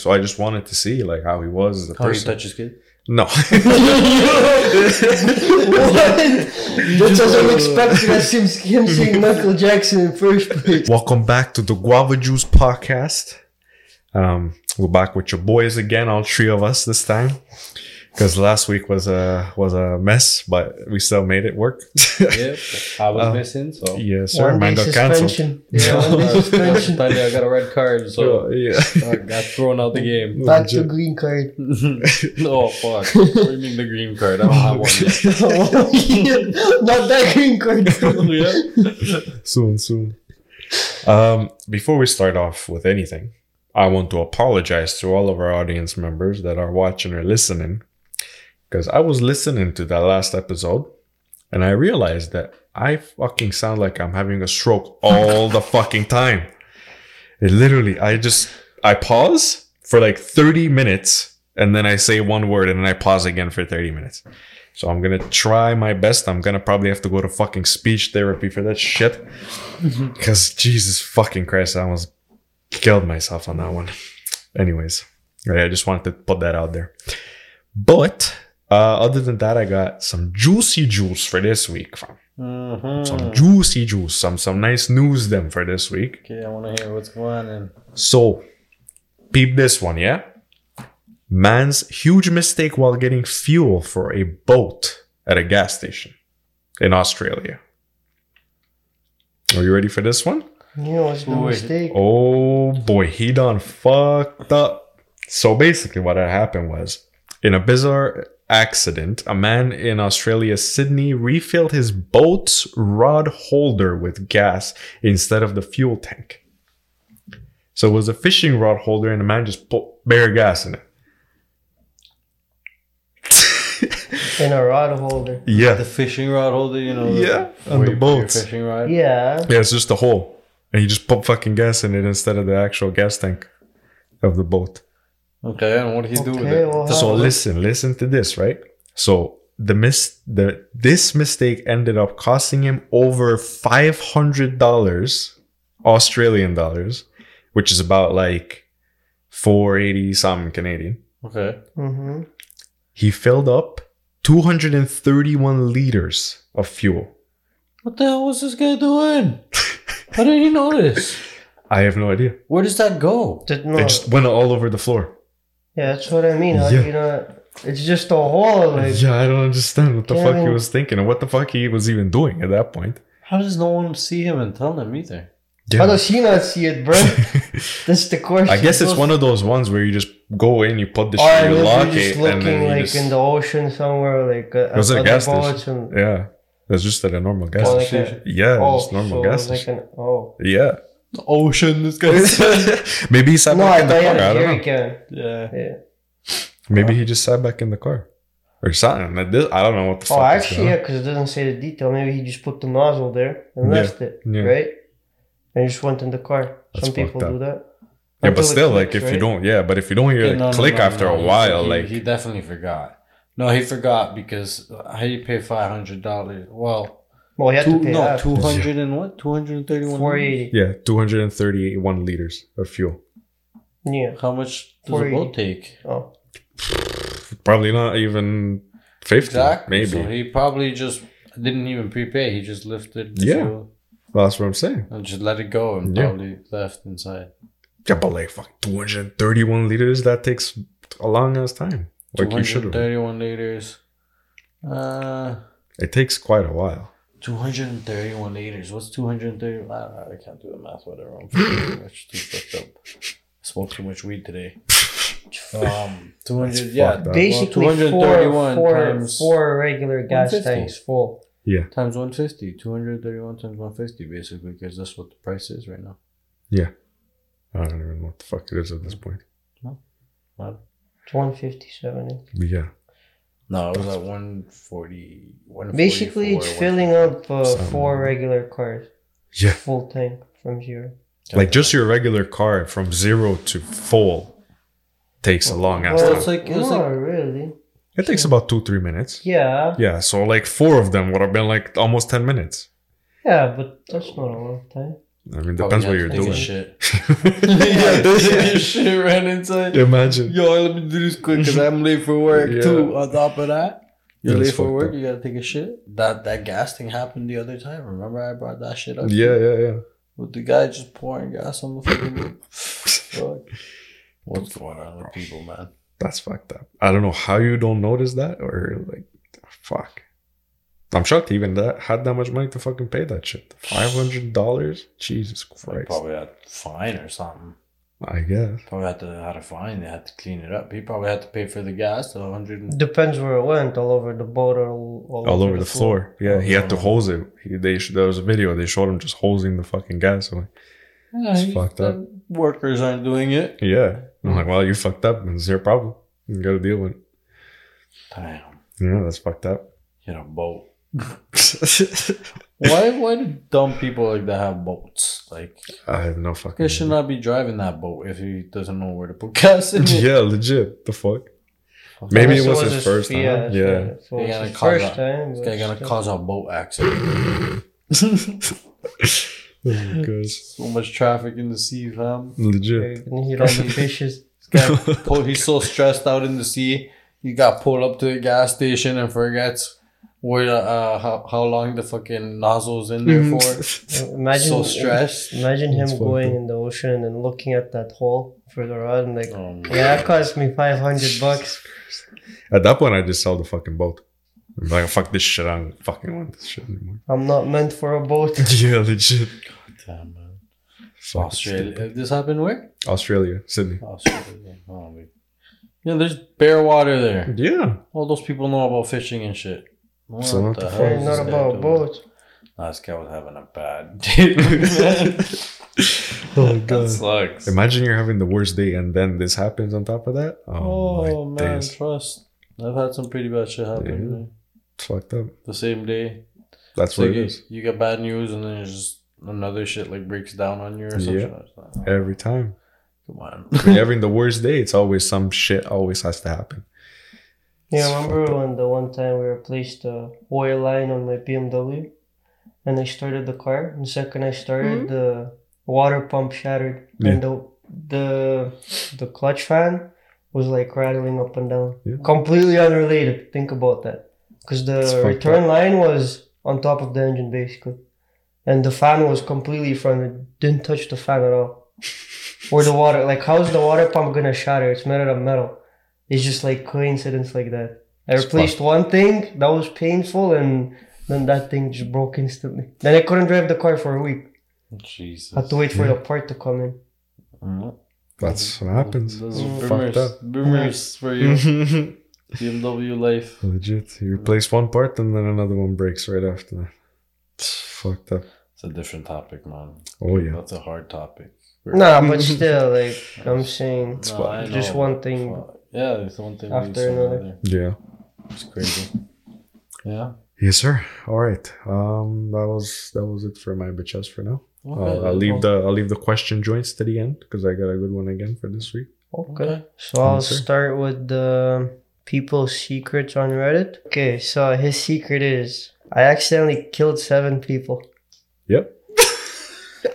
so I just wanted to see like how he was as a How you person. touch his kid? no, That's as unexpected as him, him seeing Michael Jackson in first place. welcome back to the Guava Juice podcast. Um, we're back with your boys again, all three of us this time. Because last week was a was a mess, but we still made it work. Yep. I was Uh, missing, so. yes, sir. One Mine day got cancelled. suspension. Yeah, one day suspension. Sunday I got a red card, so yeah. I got thrown out the game. Back to green card. oh fuck! What do you mean the green card? I don't have one yet. Not that green card. yeah. soon, soon. Um, before we start off with anything, I want to apologize to all of our audience members that are watching or listening, because I was listening to that last episode, and I realized that I fucking sound like I'm having a stroke all the fucking time. It literally, I just I pause for like 30 minutes, and then I say one word, and then I pause again for 30 minutes. So I'm gonna try my best. I'm gonna probably have to go to fucking speech therapy for that shit. Because Jesus fucking Christ, I almost killed myself on that one. Anyways, right, I just wanted to put that out there. But uh, other than that, I got some juicy juice for this week. fam. Mhm. Some juicy juice, some some nice news them for this week. Okay, I want to hear what's going on. So, peep this one, yeah? Man's huge mistake while getting fuel for a boat at a gas station in Australia. Are you ready for this one? You know what's the mistake? Oh boy, he done fucked up. So basically, what had happened was in a bizarre accident, a man in Australia's Sydney refilled his boat's rod holder with gas instead of the fuel tank. So it was a fishing rod holder, and the man just put bare gas in it. In a rod holder. Yeah. The fishing rod holder, you know. the- Yeah, on the you put your boats. Fishing rod. Yeah. yeah, it's just a hole, and you just put fucking gas in it instead of the actual gas tank of the boat. Okay, and what did he do with Okay, it? well, So how- listen, listen to this, right? So the mis the this mistake ended up costing him over five hundred dollars Australian dollars, which is about like four eighty something Canadian. Okay. Mhm. He filled up two hundred and thirty one liters of fuel. What the hell was this guy doing? How did he know this? I have no idea. Where does that go? Did- no. It just went all over the floor. Yeah, that's what I mean. How Yeah. you know? It's just a hole. Like, Yeah, I don't understand what the fuck I he was thinking and what the fuck he was even doing at that point. How does no one see him and tell him either? How does he not see it, bro? That's the question. I guess it's one of those ones where you just go in, you put the Or shit, you maybe lock you're just it, and looking then you like just, in the ocean somewhere, like uh, was at a other gas station. and yeah, that's just at a normal gas Oh, like a- yeah, oh, just normal so gas like an oh. yeah, The ocean, this guy. maybe he sat No, back in the thought you had car. I a don't know. yeah. Yeah. Maybe he just sat back in the car or something. Like this, I don't know what the Oh, fuck. actually, going yeah, because it doesn't say the detail. Maybe he just put the nozzle there and Yeah, left it, yeah. right? And just went in the car. That's Some people fucked do that. Yeah, but Until it still, like clicks, if you don't, yeah, but if you don't hear Okay, the no, no, click no, after no, a he- while, he, like he definitely forgot. No, he forgot because how you pay five hundred dollars? Well, Well, he had two, to pay no, half. two hundred and what? Two hundred and thirty-one. Four eighty. yeah, two hundred and thirty-one liters of fuel. Yeah. How much does a 480. boat take? Oh. Probably not even fifty, Exactly. maybe. So he probably just didn't even prepay. He just lifted. the Yeah. fuel well, that's what I'm saying. And just let it go and Yeah. probably left inside. Yeah, but like fuck, two hundred and thirty-one liters. That takes a long ass time. Like you should have. 231 liters. Uh, It takes quite a while. 231 liters. What's 230? I, I can't do the math, whatever. I'm too much too fucked up. I smoked too much weed today. Um, 200, yeah. fucked up. Basically, well, 231 four, times, four regular gas 150. tanks full. Yeah, times 150. 231 times 150, basically, because that's what the price is right now. Yeah. I don't even know what the fuck it is at this point. No. What? 157. Yeah, No, it was at 140. 144, Basically, it's filling up uh, four regular cars. yeah. Full tank from zero. Like just your regular car from zero to full takes a long ass Well, time. it's like, it was Not like really. It takes about two three minutes. Yeah. Yeah, so like four of them would have been like almost ten minutes. Yeah, but that's not a long time. I mean, depends what you're to take a doing. Shit. yeah, your shit ran inside. Imagine. Yo, let me do this quick because I'm late for work Yeah. too. On top of that, you're That's late for work. up. You gotta take a shit. That that gas thing happened the other time. Remember I brought that shit up. Yeah, yeah, yeah. With the guy just pouring gas on the fucking. Fuck. What's going on with people, man? That's fucked up. I don't know how you don't notice that or like, fuck. I'm shocked even that had that much money to fucking pay that shit. Five hundred dollars, Jesus They Christ. probably had a fine or something. I guess. Probably had to had a fine. They had to clean it up. He probably had to pay for the gas. So hundred. and- Depends where it went. All over the boat or all, All over the floor. Yeah, he had to hose it. He, they there was a video. They showed him just hosing the fucking gas away. Yeah, It's fucked up. Workers aren't doing it. Yeah, I'm like, well, you fucked up. and It's your problem. You got to deal with it. Damn. Yeah, that's fucked up. Get a boat. Why? Why do dumb people like that have boats? Like, I have no fucking. he should not be driving that boat if he doesn't know where to put gas in it. yeah, legit. The fuck. Maybe it Unless was his first time. Yeah. If it was gonna cause first a- time. This guy gonna still. cause a boat accident. Oh, gosh. so much traffic in the sea, fam. Legit. You're hit all the fishes. This pull, he's so stressed out in the sea. He got pulled up to the gas station and forgets where uh how, how long the fucking nozzle's in there for. Imagine so stressed. Imagine him It's going up. in the ocean and looking at that hole for the rod and like, Oh, yeah, that cost me five hundred bucks. At that point, I just sell the fucking boat. I'm like, fuck this shit. I don't fucking want this shit anymore. I'm not meant for a boat. yeah, legit. God Damn, man. Fuck, Australia. stupid. This happened where? Australia, Sydney. Australia. Oh. Yeah, there's bare water there. Yeah. All those people know about fishing and shit. What So what the the hell Hey, is not this about doing? boats. Nah, this guy was having a bad day, man. Oh that god. sucks. Imagine you're having the worst day and then this happens on top of that. Oh, Oh, my man, days. trust. I've had some pretty bad shit happen Yeah. It's fucked up. the same day. That's It's what like it you, is. you get bad news and then it's just another shit like breaks down on you or something. Yeah. Like, oh, Every time. come on. When you're having the worst day, it's always some shit always has to happen. Yeah, It's remember when the one time we replaced the oil line on my BMW and I started the car and the second I started the water pump shattered and the the the clutch fan was like rattling up and down. Yeah. Completely unrelated. Think about that. Because the return line was on top of the engine basically. And the fan was completely front. It didn't touch the fan at all. or the water like how's the water pump gonna shatter? It's made out of metal. It's just like coincidence like that. I It's replaced one thing that was painful, and then that thing just broke instantly. Then I couldn't drive the car for a week. Jesus. had to wait for Yeah. the part to come in. Mhm. That's what happens. Those are Mm. boomers. Up. Boomers for you. BMW life. Legit. You replace one part and then another one breaks right after that. It's fucked up. It's a different topic, man. Oh yeah. That's a hard topic. Nah, but still, like I'm saying, No, just one thing. fuck. Yeah, it's one thing after leads to another. Yeah. It's crazy. Yeah. Yes, sir. All right. Um, that was that was it for my bitches for now. Okay, I'll, I'll leave the I'll leave the question joints to the end because I got a good one again for this week. Okay. Okay. So I'll Yes, start with the people's secrets on Reddit. Okay, so his secret is I accidentally killed seven people. Yep.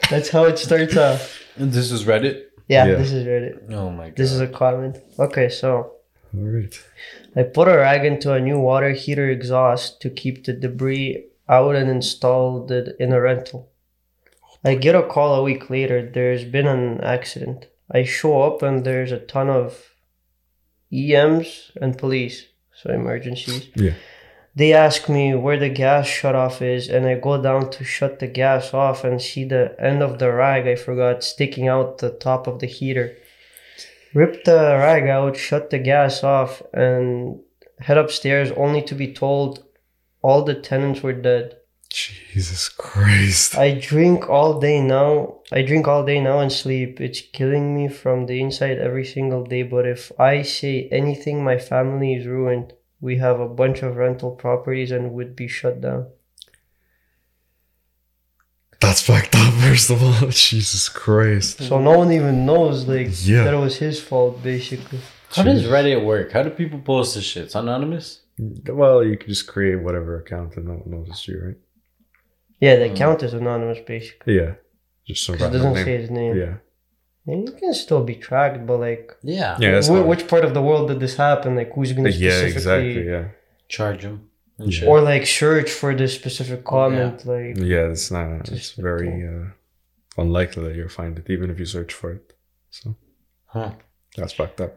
That's how it starts off. And this is Reddit. Yeah, Yeah. this is Reddit. Oh my god. This is a comment. Okay, so All right. I put a rag into a new water heater exhaust to keep the debris out and installed it in a rental. I get a call a week later. There's been an accident. I show up and there's a ton of EMs and police, so emergencies. Yeah. They ask me where the gas shutoff is, and I go down to shut the gas off and see the end of the rag I forgot sticking out the top of the heater. Rip the rag out, shut the gas off, and head upstairs only to be told all the tenants were dead. Jesus Christ. I drink all day now. I drink all day now and sleep. It's killing me from the inside every single day. But if I say anything, my family is ruined. We have a bunch of rental properties and would be shut down. That's fucked up. First of all, Jesus Christ. So no one even knows like Yeah. that it was his fault basically. How does Reddit work? How do people post this shit? It's anonymous? Well, you can just create whatever account and no one knows you, right? Yeah, the Hmm. account is anonymous basically. Yeah. Just some 'Cause it doesn't say his name. Yeah. And you can still be tracked, but like, Yeah. Yeah, that's wh- which part of the world did this happen? Like, who's gonna Yeah, specifically, exactly. Yeah. Charge him. and Yeah. or like search for this specific comment? Like, Yeah, it's not. It's Just- very uh, unlikely that you'll find it, even if you search for it. So Huh. that's fucked up.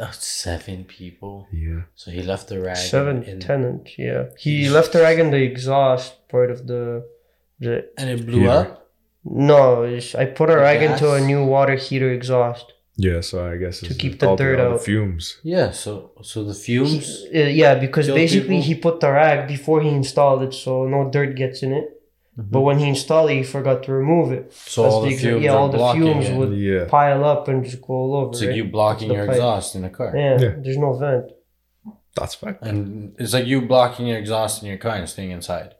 Uh, seven people. Yeah. So he left the rag. seven in, tenants. Yeah, he left the rag in the exhaust part of the. the and it blew Heater. up. No, I put a The rag into a new water heater exhaust. Yeah. So I guess it's keep the all dirt out. The fumes. Yeah. So so the fumes. Uh, yeah, because basically people? he put the rag before he installed it, so no dirt gets in it. But when he installed it, he forgot to remove it. So That's all the the exa- fumes yeah, all the fumes it. would- Yeah. Pile up and just go all over. It's like right? you blocking The your pipe. exhaust in the car. Yeah, Yeah. there's no vent. That's fucked. And it's like you blocking your exhaust in your car and staying inside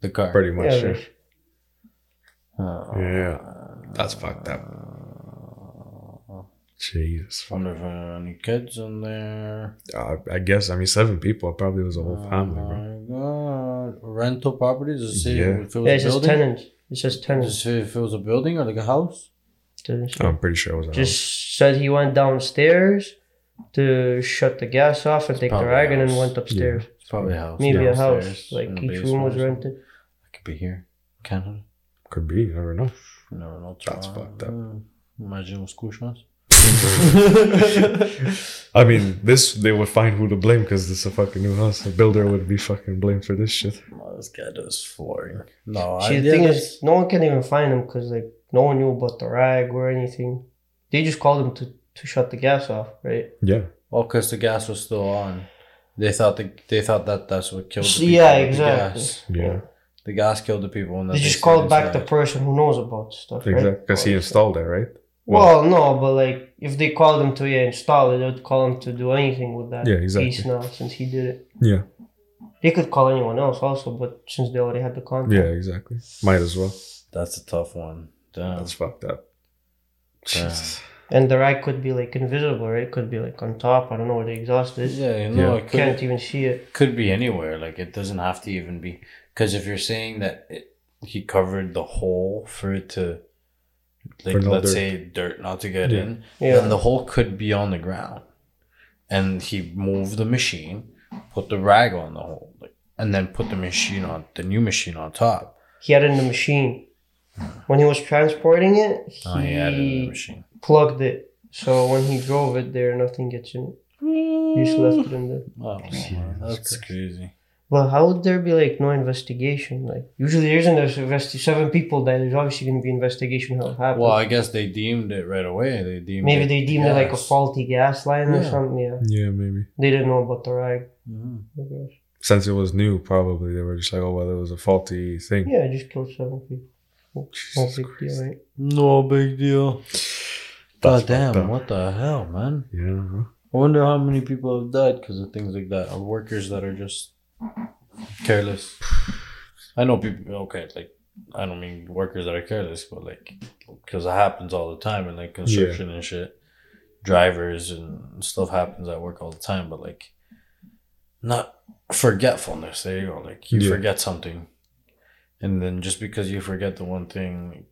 the car. Pretty much. Yeah, Yeah. Uh, That's fucked up. Jesus. I wonder if there any kids in there. Uh, I guess. I mean, seven people. Probably was a whole Oh family, bro. my god. Rental properties? Does it Yeah. if it was yeah, a it says building? tenants. It says Does it tenants. say if it was a building or like a house? I'm pretty sure it was a house. Just said he went downstairs to shut the gas off and take the probably rag and then went upstairs. It's probably a house. Maybe a house. Like each room was basement or something. rented. It could be here. Canada. Could be. You never know. You never know. That's fucked up. Imagine os couchons. I mean, this they would find who to blame because this is a fucking new house. The builder would be fucking blamed for this shit. Oh, this guy does flooring. No, See, I, the thing that's- is, no one can even find him because like no one knew about the rag or anything. They just called him to, to shut the gas off, right? Yeah. Oh, well, because the gas was still on. They thought the, they thought that that's what killed the So, yeah, with the exactly. gas. Yeah. The gas killed the people. And that They they just stayed called back the uh, person who knows about stuff, right? Exactly. Because he installed it, right? Well, no, but like if they called him to yeah, install it, they would call him to do anything with that Yeah, exactly. piece now since he did it. Yeah. They could call anyone else also, but since they already had the contact. Yeah, exactly. Might as well. That's a tough one. Damn. That's fucked up. Damn. Jesus. And the rag could be like invisible, right? It could be like on top. I don't know where the exhaust is. Yeah, you know, Yeah. it could, can't even see it. could be anywhere. Like it doesn't have to even be because if you're saying that it, he covered the hole for it to, like no let's dirt. say dirt not to get Yeah. in, Yeah. then the hole could be on the ground, and he moved the machine, put the rag on the hole, like, and then put the machine on the new machine on top. He had it in the machine. When he was transporting it, he, Oh, he added the machine. plugged it. So when he drove it there, nothing gets in it. He just left it in there. Oh, man, that's Christ. crazy. Well, how would there be like no investigation? Like usually there's an investi- seven people died. There's obviously going to be investigation how it happened. Well, I guess they deemed it right away. They deemed Maybe it they deemed it like a faulty gas line or something. Yeah, Yeah, maybe. they didn't know about the rag. Mhm. Since it was new, probably they were just like, oh, well, it was a faulty thing. Yeah, I just killed seven people. No big Christ. deal, right? No big deal. That's God damn, up. what the hell, man? Yeah. I wonder how many people have died because of things like that, or workers that are just careless. I know people, okay, like, I don't mean workers that are careless, but like, because it happens all the time and like construction and shit. Drivers and stuff happens at work all the time, but like, not forgetfulness. There you go. Like, you Yeah. forget something. And then just because you forget the one thing, like,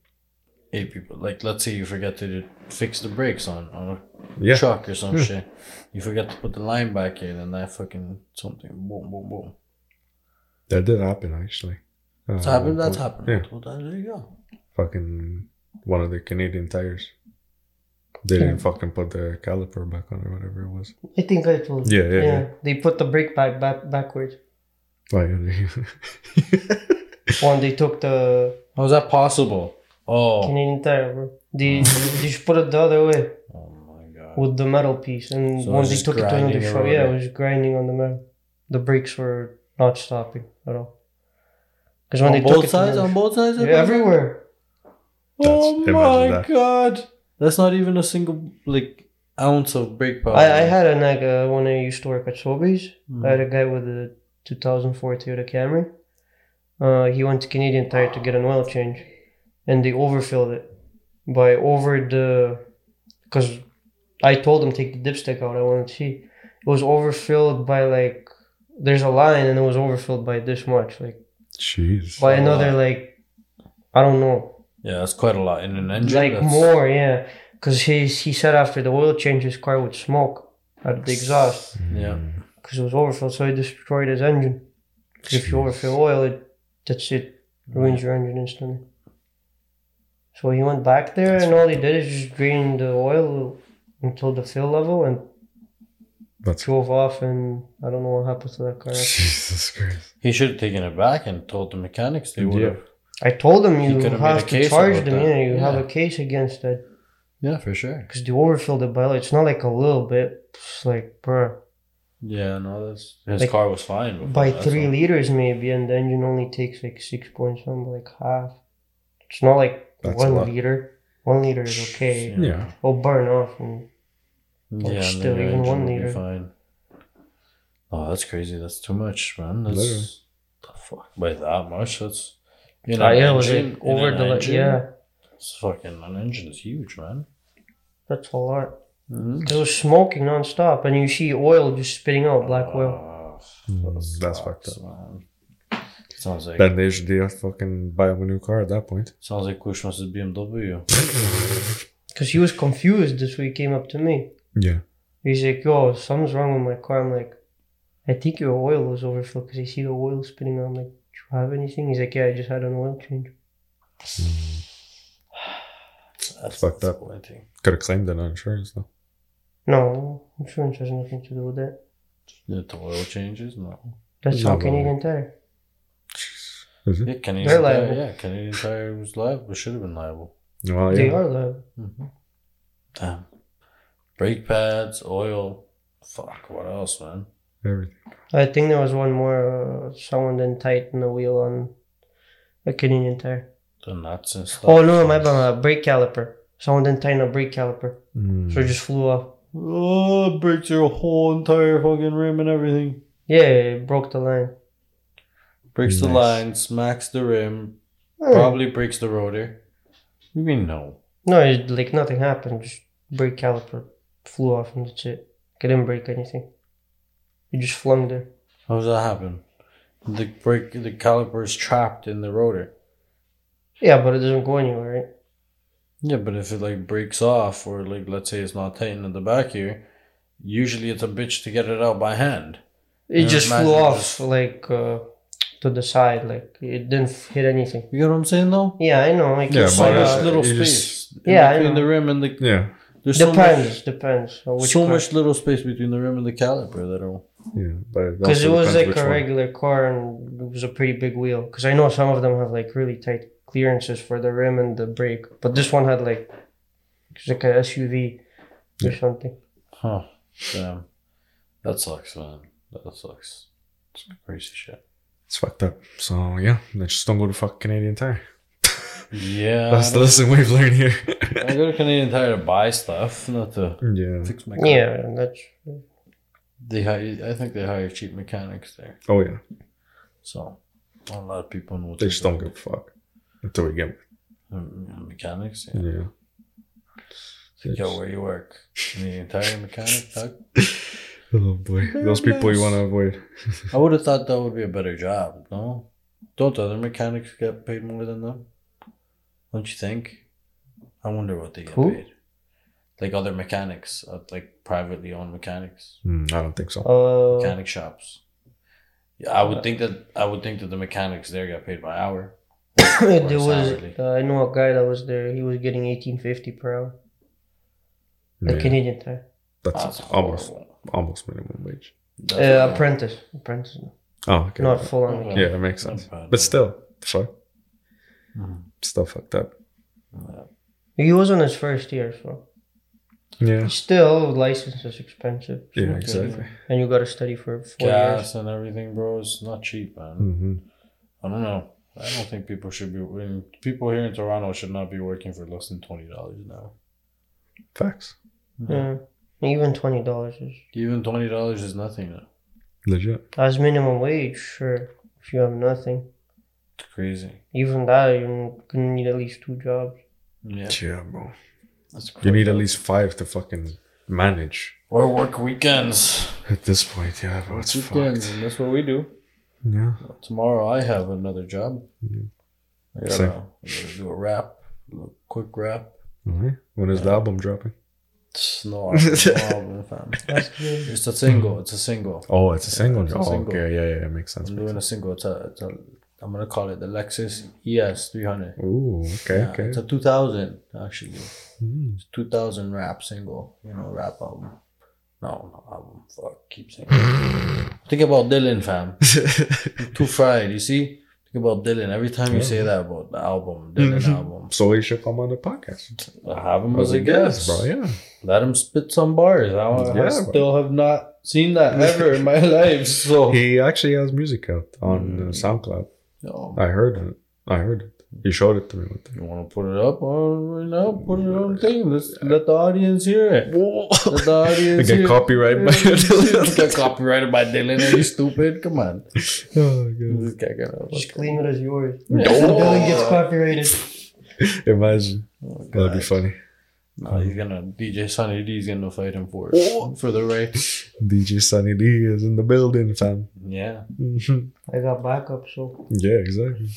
eight people, like, let's say you forget to fix the brakes on, on a Yeah. truck or some Hmm. shit. You forget to put the line back in, and that fucking something boom, boom, boom. That did happen, actually. Uh, happened. That's well, happened. Yeah. Well, there you go. Fucking one of the Canadian tires. They didn't fucking put the caliper back on or whatever it was. I think I told you. Yeah, yeah, yeah. They put the brake back, back backwards. Like, When they took the How is that possible? Oh, Canadian tire, bro. They, they just put it the other way oh my god. with the metal piece. And So it when they took it to another grinding shop, yeah, it. it was grinding on the metal. The brakes were not stopping at all. Because when on they took both it to sides, on both sides, yeah, everywhere. Oh That's- imagine my that. god, that's not even a single like ounce of brake power. I, I had a like uh, when I used to work at Sobeys. Mhm. I had a guy with a 2004 Toyota Camry. Uh, he went to Canadian Tire to get an oil change, and they overfilled it by over the because I told him take the dipstick out. I wanted to see. It was overfilled by like there's a line, and it was overfilled by this much, like Jeez. by a another lot. like I don't know. Yeah, that's quite a lot in an engine. like that's- more, yeah. Because he he said after the oil change, his car would smoke out of the exhaust mm. Yeah. because it was overfilled, so he destroyed his engine. 'Cause if you overfill oil, it that's it ruins your engine instantly. So he went back there, and all he did is just drain the oil until the fill level and That's drove off. And I don't know what happened to that car. Jesus Christ. He should have taken it back and told the mechanics they would have. I told him you could've have to case charge them. Yeah, you have a case against that Yeah, for sure. because they overfilled it by like it's not like a little bit. It's like bruh. Yeah, no, that's his Like, car was fine. before by three so- liters maybe, and the engine only takes like six point something, like half. It's not like That's a one lot. liter. One liter is okay. Yeah. It'll burn off. And Yeah, and still, even one liter. Fine. Oh, that's crazy. That's too much, man. That's Literally. the fuck by that much. That's you Ah, yeah, engine- like over the li- engine, yeah. It's fucking an engine is huge, man. That's a lot. Mm-hmm. It was smoking non-stop, and you see oil just spitting out black oil. Oh, Mm, that's fucked up. man. Sounds like Then they should do a fucking buy him a new car at that point. sounds like Kush wants his BMW. Because he was confused. That's why he came up to me. Yeah. He's like, "Yo, something's wrong with my car." I'm like, "I think your oil was overfilled because I see the oil spitting out." I'm like, "Do you have anything?" He's like, "Yeah, I just had an oil change." That's fucked up. disappointing. Could have claimed it on insurance though. No, insurance has nothing to do with that. The oil changes, no. That's No, how but- Canadian Tire. Is it? Yeah, Canadian They're Tire, liable. yeah, Canadian Tire was liable. Should have been liable. Well, They are liable. Mm-hmm. Damn. Brake pads, oil. Fuck, what else, man? Everything. I think there was one more. Uh, someone didn't tighten the wheel on a Canadian Tire. The nuts and stuff. Oh no, my bad. uh, Brake caliper. Someone didn't tighten a brake caliper, Mm. so it just flew off. Oh, breaks your whole entire fucking rim and everything. Yeah, it broke the line. Breaks the Nice. line, smacks the rim, Hmm. probably breaks the rotor. You mean no? No, it, like nothing happened. Just brake caliper flew off and that's it. I didn't break anything. You just flung there. How does that happen? The brake, the caliper is trapped in the rotor. Yeah, but it doesn't go anywhere, right? Yeah, but if it like breaks off, or like let's say it's not tightened at the back here, usually it's a bitch to get it out by hand. It Yeah, just flew off just- like uh, to the side, like it didn't hit anything. You get what I'm saying though? Yeah, I know. Like Yeah, it's So but, like, much little space just- in Yeah, I between know. the rim and the. Yeah. There's so depends. much, depends. on which so much little space between the rim and the caliper that will. Yeah. But Because it was like which a one. regular car and it was a pretty big wheel. Because I know some of them have like really tight clearances for the rim and the brake, but this one had like it's like a SUV or something. Huh. Damn. That sucks, man. That sucks. It's crazy shit. It's fucked up. So yeah, then just don't go to fuck Canadian Tire. Yeah. That's the lesson we've learned here. I go to Canadian Tire to buy stuff, not to yeah. fix my car. Yeah, that's They hire, I think they hire cheap mechanics there. Oh yeah. So, a lot of people know what They they're just don't give a fuck until we get. Mm, Mechanics, yeah. Yeah. Yo, where you work? Canadian Tire mechanic, Doug? Oh boy, those people you want to avoid. I would have thought that would be a better job, no? Don't other mechanics get paid more than them? Don't you think? I wonder what they get Who? paid. Like other mechanics, uh, like privately owned mechanics, Hmm, I don't think so. uh mechanic shops. Yeah, I would think that I would think that the mechanics there get paid by hour. there was hourly. uh, I know a guy that was there. He was getting eighteen fifty per hour. A Yeah, Canadian Tire. that's That's almost horrible. Almost minimum wage. That's Uh, apprentice. Apprentice. Oh, okay. Not full on. Okay. yeah, that makes sense. bad, But still, the fuck, Mhm. still fucked up. Yeah. He was on his first year, so Yeah. still license is expensive. Yeah, Okay. exactly. And you gotta study for four years. Gas and everything, bro, is not cheap, man. hmm I don't know. I don't think people should be. when People here in Toronto should not be working for less than twenty dollars an hour. Facts. Yeah. Even twenty dollars is Even twenty dollars is nothing now. Legit. as minimum wage, sure. If you have nothing. It's crazy. Even that you're gonna need at least two jobs. Yeah, Yeah, bro. that's crazy. You need at least five to fucking manage. or work weekends. At this point, yeah, bro, it's weekends, fucked. and that's what we do. Yeah. Tomorrow I have another job. Yeah. I gotta, Same. I gotta do a wrap. quick rap. Mhm. When is the album dropping? It's no album, no album, fam. It's a single. It's a single. Oh, it's a single. it's a oh, okay. Yeah, yeah, it makes sense. I'm makes doing a single. It's a, it's a. I'm gonna call it the Lexus ES 300. Ooh, okay, Yeah, okay. It's a 2000 actually. Mm. It's 2000 rap single. You know, rap album. No, no album. Fuck, keep saying. Think about Dylan, fam. Too fried. You see. About Dylan. Every time you say that about the album, Dylan Mhm. album, so he should come on the podcast. I have him as a guest, bro. Yeah. Let him spit some bars. I, I Yeah, bro. still have not seen that ever in my life. So He actually has music out on uh, Mm. SoundCloud. Yo, I heard it. I heard it. He showed it to me one time. you want to put it up on right now? Put it on thing. Let's let the audience hear it. Let the audience Get hear copyright by Get copyrighted by Dylan. Are you stupid? Come on. Oh, God. This guy Just claim it as yours. No. Dylan gets copyrighted. Imagine. Oh, That'd be funny. No, he's gonna DJ Sunny D's gonna fight him for it for the rights. DJ Sunny D is in the building, fam. Yeah. Mhm. I got backup, so yeah, exactly.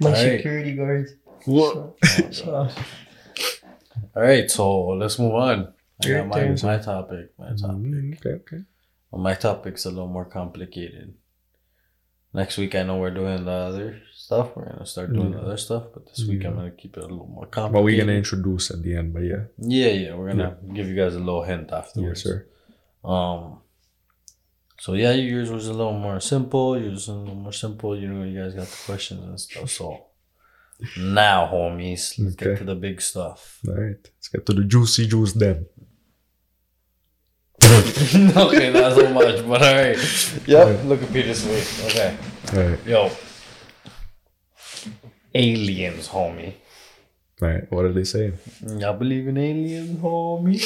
My Alright. security guard. What? So, All right, so let's move on. I Your got my, turn. my topic. My topic. Mm, okay, okay. Well, my topic's a little more complicated. Next week, I know we're doing the other stuff. We're gonna start doing the Yeah. other stuff, but this week I'm gonna keep it a little more complicated. But we're gonna introduce at the end, but yeah. Yeah, yeah, we're gonna give you guys a little hint afterwards. Yes, sir. Um. So yeah, yours was a little more simple. Yours was a little more simple. You know, you guys got the questions and stuff. So now, homies, let's Okay. get to the big stuff. All right. Let's get to the juicy juice then. okay, not so much, but all right. Yep. Look at me this way. Okay. All right. Yo. Aliens, homie. All right. What are they saying? Y'all believe in aliens, homie?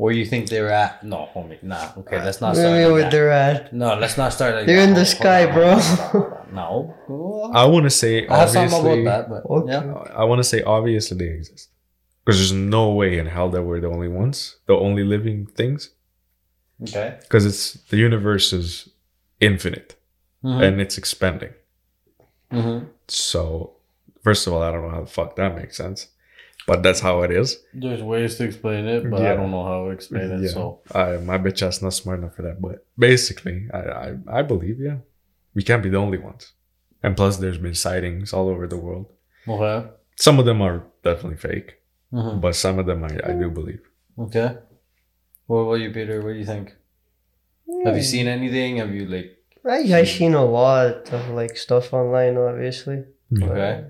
Where you think they're at? No, homie. Nah. Okay, let's not start. Maybe like where they're at. No, let's not start like They're in the Hold- hold sky, bro. hold on, hold on. No. I want to say I have something obviously. about that, but Okay. yeah. I want to say obviously they exist because there's no way in hell that we're the only ones, the only living things. Okay. Because it's the universe is infinite Mhm. and it's expanding. Mhm. So, first of all, I don't know how the fuck that makes sense, but that's how it is. There's ways to explain it, but I don't know how to explain it. Yeah. So I, my bitch ass not smart enough for that, but basically, I, I I believe yeah, we can't be the only ones. And plus, there's been sightings all over the world. okay. Some of them are definitely fake, Mhm. but some of them I, I do believe. Okay. What about you, Peter? What do you think? Have you seen anything? Have you like? I I seen a lot of like stuff online, obviously. Okay.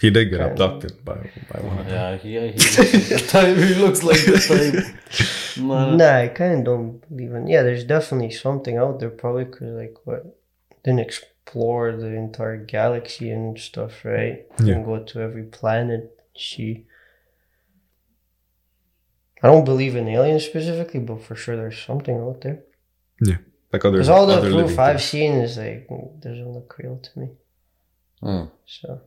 He did get Kind abducted by by one of them. Yeah, he, he looks like the type. He looks like the type. No, no. Nah, I kind of don't believe in. Yeah, there's definitely something out there, probably because like what didn't explore the entire galaxy and stuff, right? Yeah. And go to every planet, see. I don't believe in aliens specifically, but for sure there's something out there. Yeah, like other Because all the other proof living I've things. seen is like doesn't look real to me. Mm. So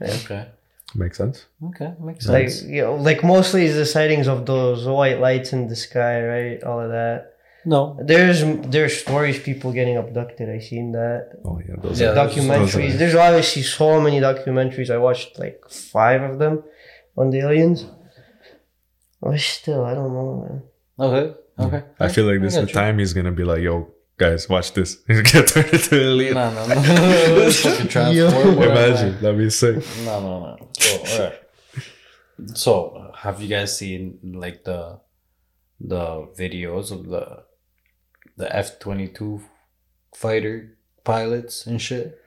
Okay. makes sense. Okay. Makes like sense. you know, like mostly it's the sightings of those white lights in the sky, right? All of that. no. There's there's stories people getting abducted. I seen that. Oh yeah, those Yeah, are documentaries. those are- There's obviously so many documentaries. I watched like five of them on the aliens. But still, I don't know, man. Okay. Okay. I feel like this is got the you. time he's gonna be like, "Yo, guys, watch this." He's gonna turn it to alien. No, no, no. Fucking transport. whatever. Imagine that'd be sick. No, no, no. So, alright. So, have you guys seen like the the videos of the the F twenty two fighter pilots and shit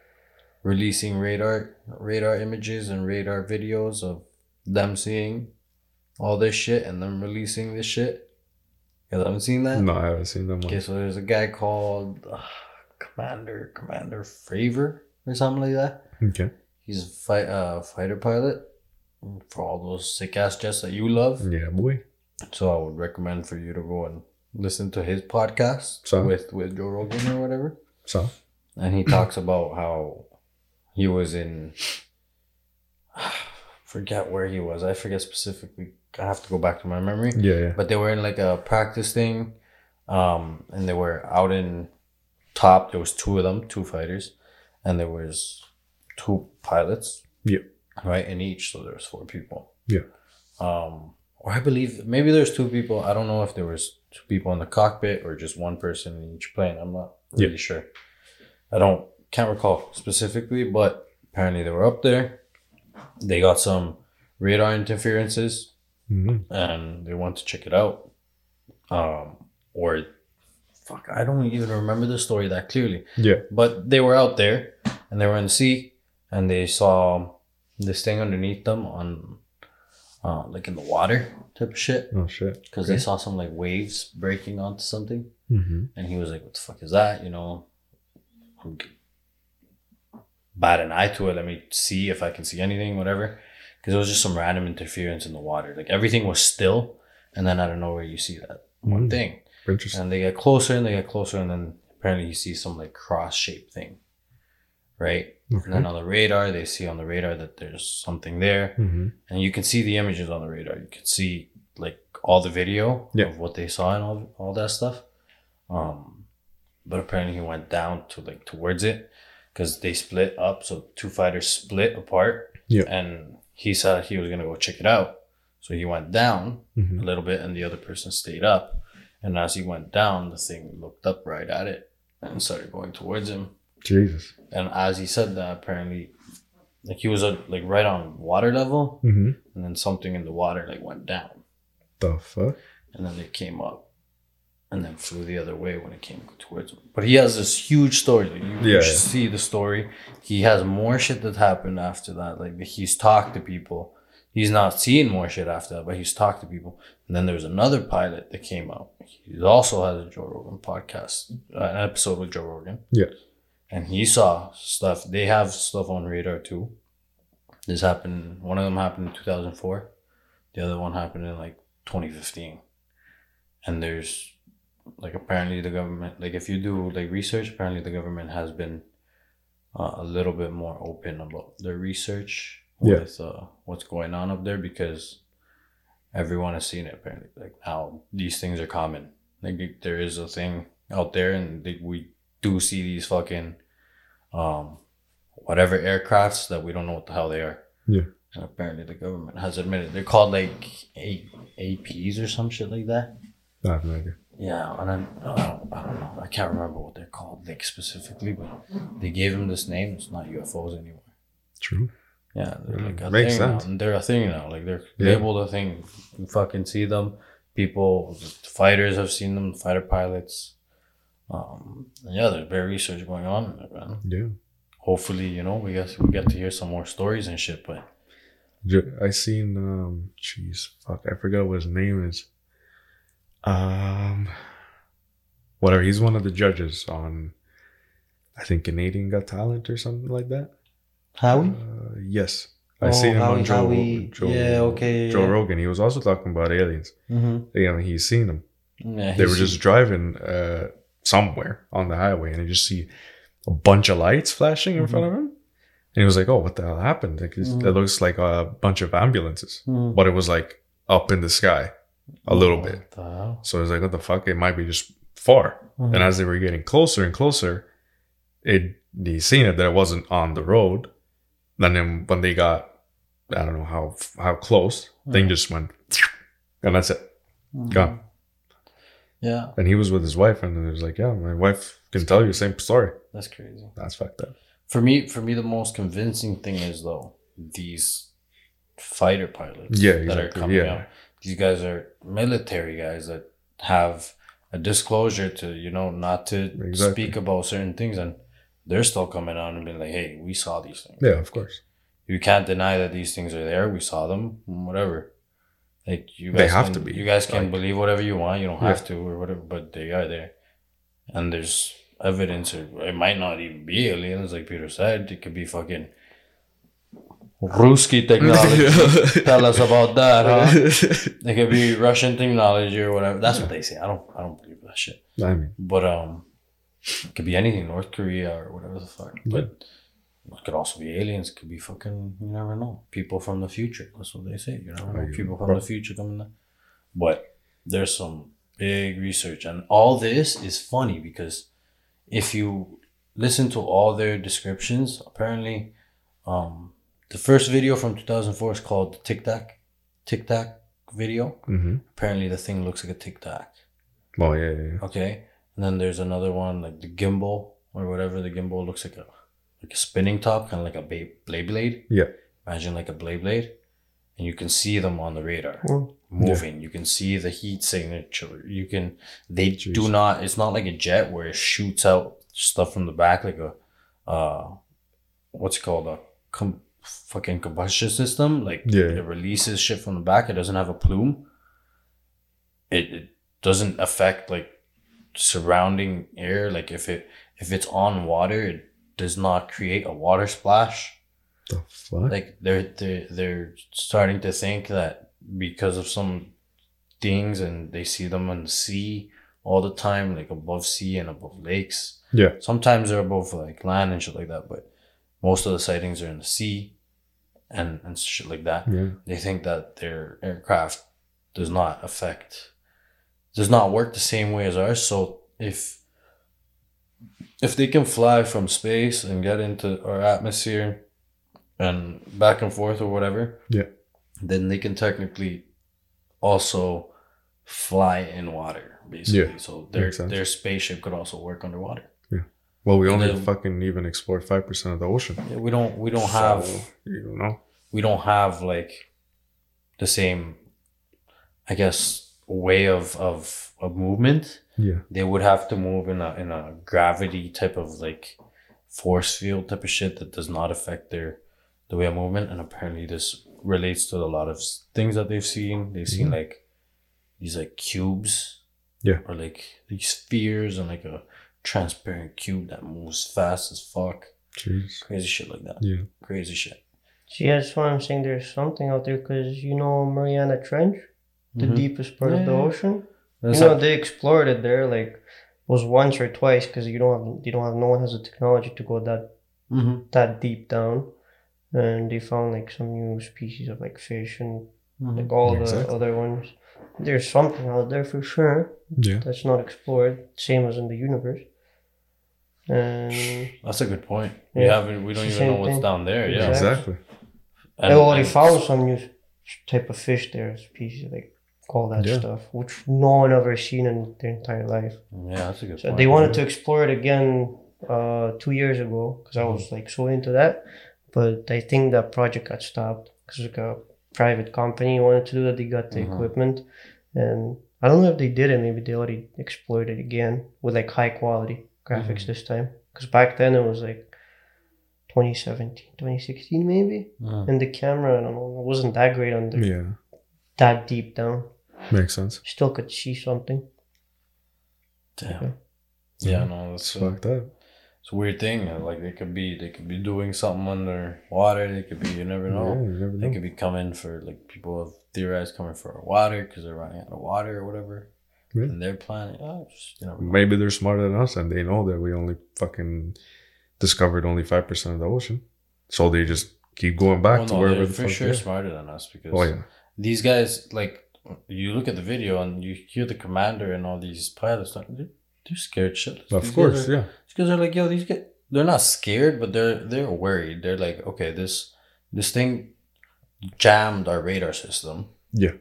releasing radar radar images and radar videos of them seeing all this shit and them releasing this shit? You haven't seen that? No, I haven't seen them. Okay, so there's a guy called uh, Commander Commander Fravor or something like that. Okay. He's a fight, uh, fighter pilot for all those sick ass jets that you love. Yeah, boy. So I would recommend for you to go and listen to his podcast So? with with Joe Rogan or whatever. So And he talks about how he was in. Forget where he was. I forget specifically. I have to go back to my memory yeah, yeah. but they were in like a practice thing um and they were out in top there was two of them two fighters and there was two pilots Yeah. right? In each, so there was four people. Yeah. Um, or I believe maybe there's two people. I don't know if there was two people in the cockpit or just one person in each plane. I'm not Yeah. really sure. I don't can't recall specifically, but apparently they were up there. They got some radar interferences Mhm. and they want to check it out. Um, or fuck, I don't even remember the story that clearly. Yeah. But they were out there and they were in the sea and they saw this thing underneath them on uh, like in the water type of shit. Oh shit. Because they saw some like waves breaking onto something. Mm-hmm. And he was like, What the fuck is that? You know, bat an eye to it. Let me see if I can see anything, whatever. Because it was just some random interference in the water. Like everything was still. And then out of nowhere, you see that one Mm. thing. Interesting. And they get closer and they get closer. And then apparently you see some like cross shaped thing. Right. Okay. And then on the radar, they see on the radar that there's something there. Mm-hmm. And you can see the images on the radar. You can see like all the video Yeah. of what they saw and all, all that stuff. Um, but apparently he went down to like towards it because they split up. So two fighters split apart. Yeah. And he said he was gonna go check it out. So he went down Mm-hmm. a little bit, and the other person stayed up. And as he went down, the thing looked up right at it and started going towards him. Jesus. And as he said that, apparently, like he was uh, like right on water level, Mm-hmm. and then something in the water like went down, The fuck? and then it came up, and then flew the other way when it came towards him. But he has this huge story. Like, you, you Yeah, should see the story. He has more shit that happened after that. Like he's talked to people. He's not seen more shit after that, but he's talked to people. And then there's another pilot that came out. He also has a Joe Rogan podcast, uh, an episode with Joe Rogan. Yeah. And he saw stuff. They have stuff on radar too. This happened. One of them happened in 2004. The other one happened in like 2015. And there's like apparently the government like if you do like research apparently the government has been uh, a little bit more open about their research Yeah. with uh, what's going on up there because everyone has seen it apparently like now these things are common like there is a thing out there and they, we do see these fucking um whatever aircrafts that we don't know what the hell they are Yeah. and apparently the government has admitted they're called like A- APs or some shit like that I have no idea. Yeah, and then I don't, I don't know. I can't remember what they're called, like specifically, but they gave him this name. It's not UFOs anymore. True. Yeah, they're like a Makes thing sense. now. They're a thing now. Like they're Yeah. labeled a thing. You fucking see them. People, fighters have seen them. Fighter pilots. Um, and yeah, there's very research going on, in it, man. Yeah. Hopefully, you know, we get we get to hear some more stories and shit. But I seen um jeez fuck I forgot what his name is. Um whatever he's one of the judges on I think Canadian Got Talent or something like that. Howie, Uh, yes. I Oh, seen him Howie- on Joe, Howie- Joe yeah, okay, Joe yeah. Rogan. He was also talking about aliens. mm-hmm. Yeah, he's seen them. yeah, They were just driving uh somewhere on the highway and you just see a bunch of lights flashing in front of him. And he was like, "Oh, what the hell happened? Like, Mhm. It looks like a bunch of ambulances." Mhm. but it was like up in the sky a little bit. What hell? So I was like, what the fuck? It might be just far. Mhm. And as they were getting closer and closer, it he seen it that it wasn't on the road. And then when they got, I don't know how how close, thing Mhm. just went, and that's it. Mhm. Gone. Yeah, And he was with his wife, and then he was like, yeah, my wife can tell you the same story. that's crazy. That's fucked up. For me, for me, the most convincing thing is though these fighter pilots Yeah, that are coming yeah. out. These guys are military guys that have a disclosure to you know not to Exactly. speak about certain things, and they're still coming out and being like, "Hey, we saw these things. Yeah, of course. You can't deny that these things are there. We saw them. Whatever." Like you They guys have can, to be, You guys can like- believe whatever you want. You don't Yeah. have to or whatever, but they are there. And there's evidence, or it might not even be aliens, like Peter said. It could be fucking Ruski technology. Tell us about that, huh? It could be Russian technology or whatever. That's what they say. I don't. I don't believe that shit. I mean, But um, it could be anything. North Korea or whatever the fuck. But it could also be aliens. It could be fucking. You never know. People from the future. That's what they say. You never know. People from the future coming. There. But there's some big research, and all this is funny because if you listen to all their descriptions, apparently, um, the first video from 2004 is called the Tic Tac, Tic Tac video. Mm-hmm. Apparently, the thing looks like a Tic Tac. Well, yeah, yeah, yeah. Okay, and then there's another one like the gimbal or whatever. The gimbal looks like a like a spinning top, kind of like a ba- Beyblade. Yeah. Imagine like a Beyblade, and you can see them on the radar Mm. moving. You can see the heat signature. You can. They Jeez. do not. It's not like a jet where it shoots out stuff from the back like a, uh, what's it called a com- fucking combustion system. Like Yeah. it releases shit from the back. It doesn't have a plume. It, it doesn't affect like surrounding air. Like if it if it's on water, it does not create a water splash The fuck? like they're they're they're starting to think that because of some things and they see them on the sea all the time like above sea and above lakes Yeah. sometimes they're above like land and shit like that but most of the sightings are in the sea and and shit like that. Yeah. they think that their aircraft does not affect does not work the same way as ours. So if if they can fly from space and get into our atmosphere and back and forth or whatever Yeah. then they can technically also fly in water basically. Yeah, so their their spaceship could also work underwater Well, we only the- fucking even explored five percent of the ocean. Yeah, we don't we don't So, have you know. we don't have like the same i guess way of of of movement Yeah. they would have to move in a in a gravity type of like force field type of shit that does not affect their the way of movement and apparently this relates to a lot of things that they've seen they've seen Mhm. like these like cubes Yeah. or like these spheres and like a transparent cube that moves fast as fuck Jeez. crazy shit like that Yeah. crazy shit See, that's why I'm saying there's something out there because you know Mariana Trench, the Mhm. deepest part of the Yeah. ocean. That's you know how- they explored it there like was once or twice because you don't have you don't have no one has the technology to go that Mhm. that deep down, and they found like some new species of like fish and Mhm. like all Exactly. the other ones. There's something out there for sure Yeah. that's not explored, same as in the universe. And That's a good point. We haven't. We don't even know what's thing. down there. Yeah. Exactly. Exactly. And- they already and- found some new type of fish there, species like all that Yeah. stuff, which no one ever seen in their entire life. Yeah, that's a good So point. they wanted to explore it again uh, two years ago because I was like so into that, but I think that project got stopped because like a private company wanted to do that. They got the Mhm. equipment, and I don't know if they did it. Maybe they already explored it again with like high quality graphics Mhm. this time. Because back then it was like 2017, 2016 maybe, and the camera I don't know it wasn't that great under Yeah. that deep down. Makes sense. Still could see something. Damn. Yeah, no, that's It's a, fucked up. it's a weird thing. uh, Like they could be, they could be doing something under water. They could be, you never know. Yeah, you never They know. could be coming for like people have theorized coming for water because they're running out of water or whatever. Yeah. And they're planning. Oh, just, you know. Maybe they're smarter than us and they know that we only fucking discovered only 5% of the ocean. So they just keep going back Well, to no, wherever they're the for fuck sure they're. smarter than us because Oh, yeah. these guys like you look at the video and you hear the commander and all these pilots like they're, they're scared shitless. Of These course, are- yeah. because they're like yo these guys they're not scared but they're they're worried they're like okay this this thing jammed our radar system Yeah.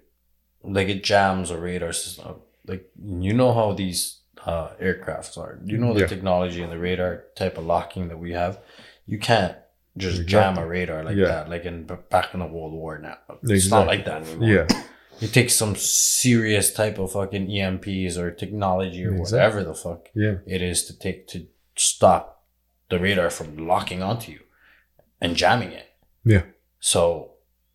like it jams our radar system like you know how these uh aircrafts are you know the Yeah. technology and the radar type of locking that we have you can't just Exactly. jam a radar like Yeah. that like in back in the world war now it's Exactly. not like that anymore Yeah. it takes some serious type of fucking EMPs or technology or Exactly. whatever the fuck Yeah. it is to take to stop the radar from locking onto you and jamming it. Yeah. So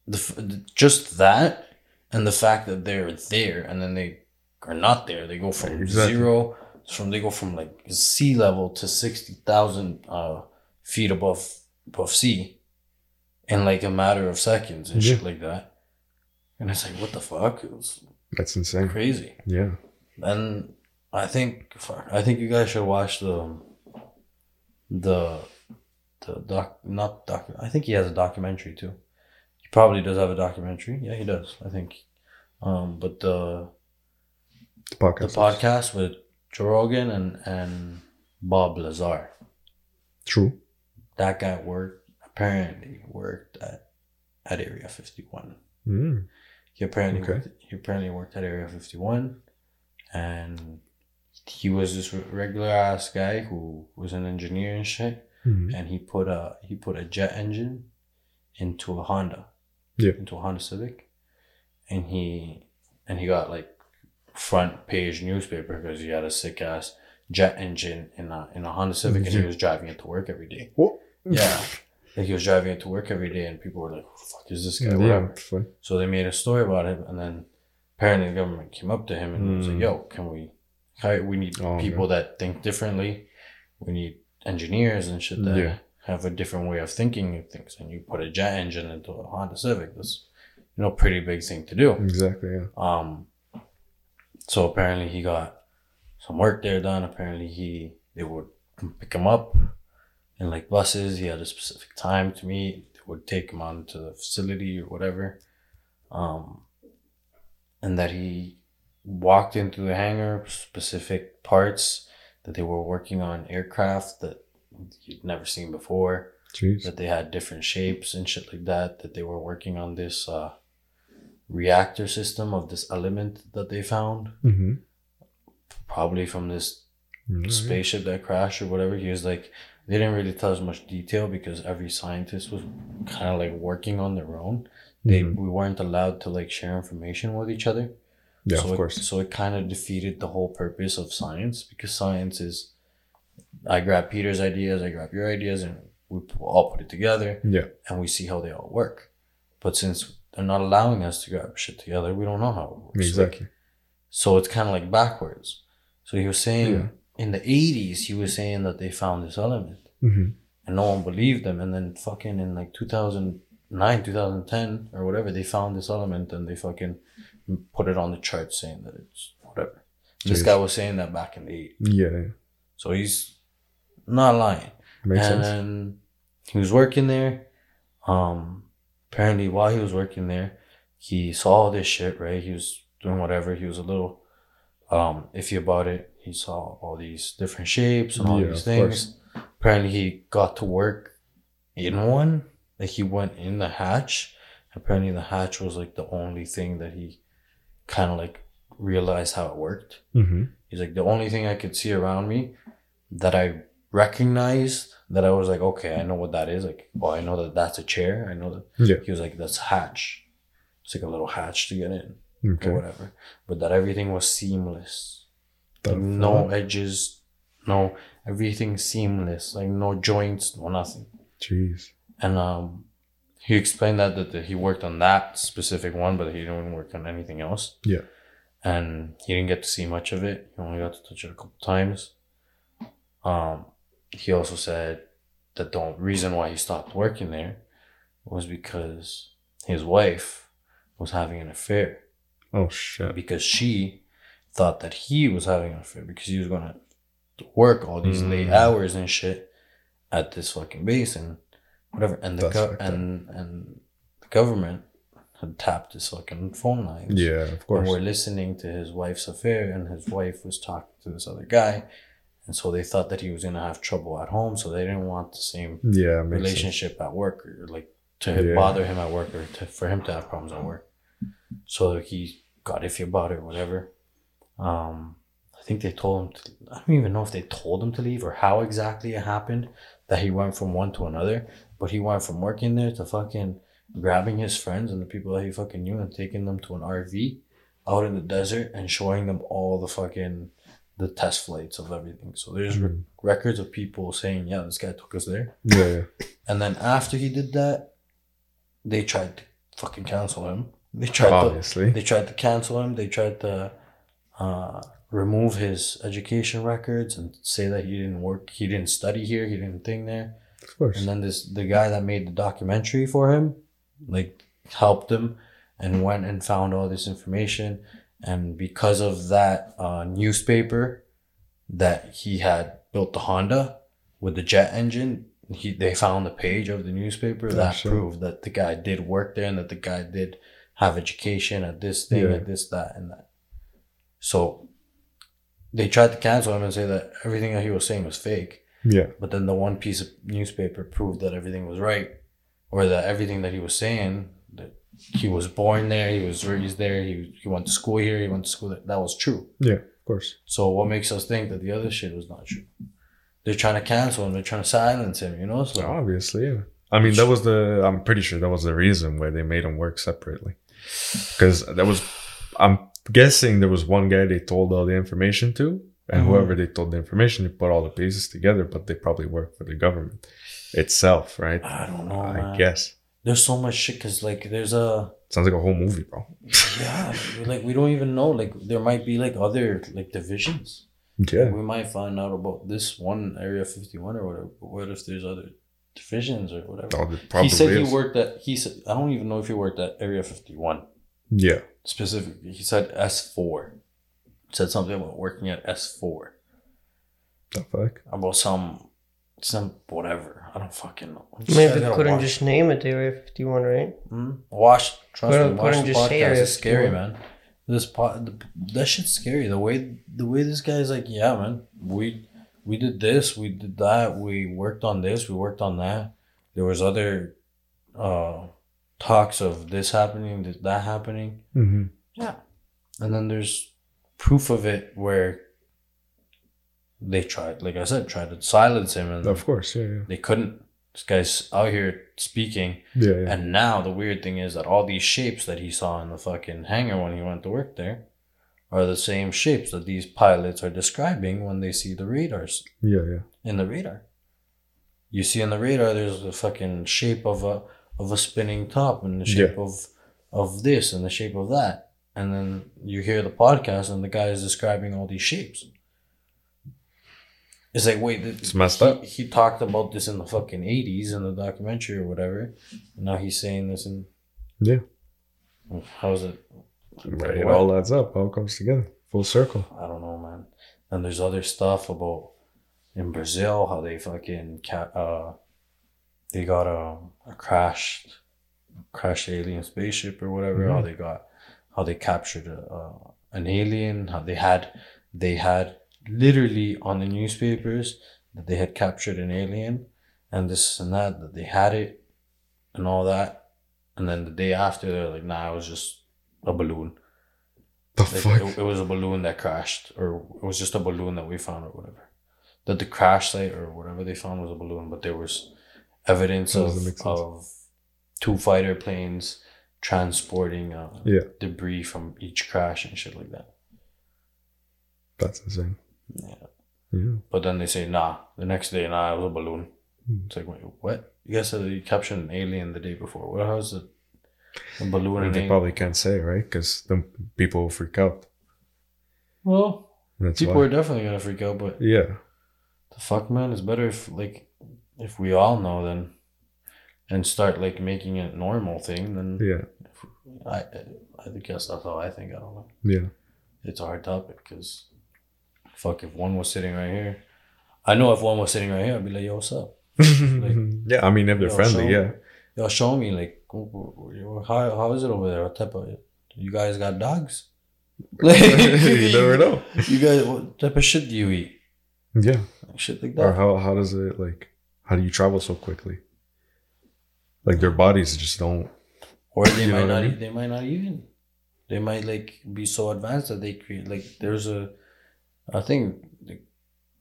the just that and the fact that they're there and then they are not there, they go from Exactly. zero from they go from like sea level to sixty thousand uh, feet above above sea in like a matter of seconds and shit like that. And it's like, what the fuck? It was That's insane. crazy. Yeah. And I think I think you guys should watch the the the doc not doc I think he has a documentary too. He probably does have a documentary. Yeah, he does. I think. Um, but The podcast. the podcast with Joe Rogan and and Bob Lazar. True. That guy worked apparently worked at at Area 51. Mm. He apparently Okay. worked, he apparently worked at Area 51, and he was this regular ass guy who was an engineer and shit. Mhm. And he put a he put a jet engine into a Honda, Yeah. into a Honda Civic, and he and he got like front page newspaper because he had a sick ass jet engine in a in a Honda Civic, and he was driving it to work every day. What? Yeah. Like he was driving it to work every day, and people were like, "Who the fuck is this guy?" Yeah. So they made a story about him and then apparently the government came up to him and was like, Mm. "Yo, can we? hi- We need Oh, people that think differently. We need engineers and shit that Yeah. have a different way of thinking of things." And you put a jet engine into a Honda Civic. That's you know pretty big thing to do. Exactly. Yeah. Um, so apparently he got some work there done. Apparently he they would pick him up in like buses. He had a specific time to meet. They would take him on to the facility or whatever. Um, and that he walked into the hangar, specific parts that they were working on aircraft that you'd never seen before Jeez. that they had different shapes and shit like that that they were working on this uh, reactor system of this element that they found Mm-hmm. probably from this Mm-hmm. spaceship that crashed or whatever he was like they didn't really tell us much detail because every scientist was kind of like working on their own they Mhm. we weren't allowed to like share information with each other Yeah, so of it, course. so it kind of defeated the whole purpose of science because science is i grab peter's ideas i grab your ideas and we all put it together Yeah. and we see how they all work. But since they're not allowing us to grab shit together, we don't know how it works. Exactly. Like, so it's kind of like backwards. So he was saying Yeah. in the 80s, he was saying that they found this element Mm-hmm. and no one believed them. And then fucking in like 2009, 2010 or whatever, they found this element and they fucking put it on the chart saying that it's whatever. This guy was saying that back in the 80s. Yeah. yeah. So he's not lying Makes and sense. he was working there. Um, apparently, while he was working there, he saw all this shit. Right, he was doing whatever. He was a little um iffy about it. He saw all these different shapes and all Yeah, these things. Apparently, he got to work in one. Like he went in the hatch. Apparently, the hatch was like the only thing that he kind of like realized how it worked. Mm-hmm. He's like, the only thing I could see around me that I recognized that I was like, okay, I know what that is. Like, oh, I know that that's a chair. I know that. Yeah. He was like, that's hatch. It's like a little hatch to get in Okay. or whatever. But that everything was seamless. Like, no edges, no, everything seamless. Like, no joints, no nothing. Jeez. And um, he explained that, that that he worked on that specific one, but he didn't work on anything else. Yeah. And he didn't get to see much of it. He only got to touch it a couple times. Um, he also said that the reason why he stopped working there was because his wife was having an affair. Oh shit. Because she thought that he was having an affair because he was gonna work all these late Mm. hours and shit at this fucking base and whatever. And the go- and and the government had tapped his fucking phone lines. Yeah, of And course. we're listening to his wife's affair, and his wife was talking to this other guy, and so they thought that he was gonna have trouble at home, so they didn't want the same Yeah, makes sense. relationship at work, or like to Yeah. bother him at work, or to, for him to have problems at work. So he got iffy about it, or whatever. Um, I think they told him. To, I don't even know if they told him to leave or how exactly it happened that he went from one to another. But he went from working there to fucking grabbing his friends and the people that he fucking knew and taking them to an RV out in the desert and showing them all the fucking the test flights of everything. So there's re- Mhm. records of people saying, "Yeah, this guy took us there." Yeah, yeah. And then after he did that, they tried to fucking cancel him. They tried to Obviously. they tried to cancel him. They tried to uh, remove his education records and say that he didn't work, he didn't study here, he didn't thing there. Of course. And then this the guy that made the documentary for him, like helped him and went and found all this information. And because of that uh, newspaper that he had built the Honda with the jet engine, he they found the page of the newspaper that shit. proved that the guy did work there and that the guy did have education at this thing, Yeah. at this, that, and that. So they tried to cancel him and say that everything that he was saying was fake. yeah. But then the one piece of newspaper proved that everything was right, or that everything that he was saying he was born there, he was raised there, he, he went to school here, he went to school there. That was true. Yeah, of course. So what makes us think that the other shit was not true? They're trying to cancel him. They're trying to silence him. You know. So Obviously, yeah. I mean, that was the. I'm pretty sure that was the reason why they made him work separately. Because that was. I'm guessing there was one guy they told all the information to, and Mhm. whoever they told the information, they put all the pieces together, but they probably work for the government itself, right? I don't know, I man. guess. There's so much shit because like there's a Sounds like a whole movie, bro. yeah like we don't even know like there might be like other like divisions. Yeah. We might find out about this one area 51 or whatever. But what if there's other divisions or whatever? Oh, he said is. he worked at he said I don't even know if he worked at area 51 Yeah. specifically. He said S4. Said something about working at S4 The fuck? about some some whatever. I don't fucking know. Maybe I gotta couldn't watch- just name it Area 51, right? Hmm? Watch, trust Couldn't- me, watch couldn't the just podcast. Area It's scary, man. This pot, the, that shit's scary. The way the way this guy's like, yeah, man, we we did this, we did that, we worked on this, we worked on that. There was other uh talks of this happening, that happening. Mm-hmm. Yeah, and then there's proof of it where they tried, like I said, tried to silence him, and Of course, yeah, yeah. they couldn't. This guy's out here speaking. Yeah, yeah. And now the weird thing is that all these shapes that he saw in the fucking hangar when he went to work there are the same shapes that these pilots are describing when they see the radars yeah, yeah. in the radar. You see in the radar there's the fucking shape of a of a spinning top and the shape of of this and the shape of that. And then you hear the podcast and the guy is describing all these shapes. It's like wait, It's messed he, up. He talked about this in the fucking eighties in the documentary or whatever. And now he's saying this and Yeah. how is it? Right, it What? all adds up, all comes together, full circle. I don't know, man. And there's other stuff about in Brazil how they fucking ca- uh they got a, a crashed crashed alien spaceship or whatever. How they got how they captured a, uh, an alien. How they had they had literally on the newspapers that they had captured an alien and this and that that they had it and all that. And then the day after they're like, nah, it was just a balloon. The Like, fuck? It, it was a balloon that crashed, or it was just a balloon that we found, or whatever. That the crash site or whatever they found was a balloon, but there was evidence of, of two fighter planes transporting uh, Yeah. debris from each crash and shit like that. That's insane. Yeah. Yeah. But then they say, nah, the next day, nah, it was a balloon. Hmm. It's like, wait, what? You guys said you captured an alien the day before. What? How's it? A balloon and they alien? probably can't say, right? Because then people will freak out. Well, That's people why. are definitely gonna freak out, but yeah. the fuck man it's better if like if we all know then and start like making it normal thing then Yeah. i i guess that's how i think i don't know Yeah. it's a hard topic because fuck if one was sitting right here i know if one was sitting right here i'd be like yo what's up yeah. I mean, if they're friendly, yeah. yo show me like how, how is it over there what type of you guys got dogs you never know. you guys what type of shit do you eat Yeah. Like, shit like Or that how how does it like? How do you travel so quickly? Like their bodies just don't. Or they might what I mean? They might not even. They might like be so advanced that they create like there's a, I think,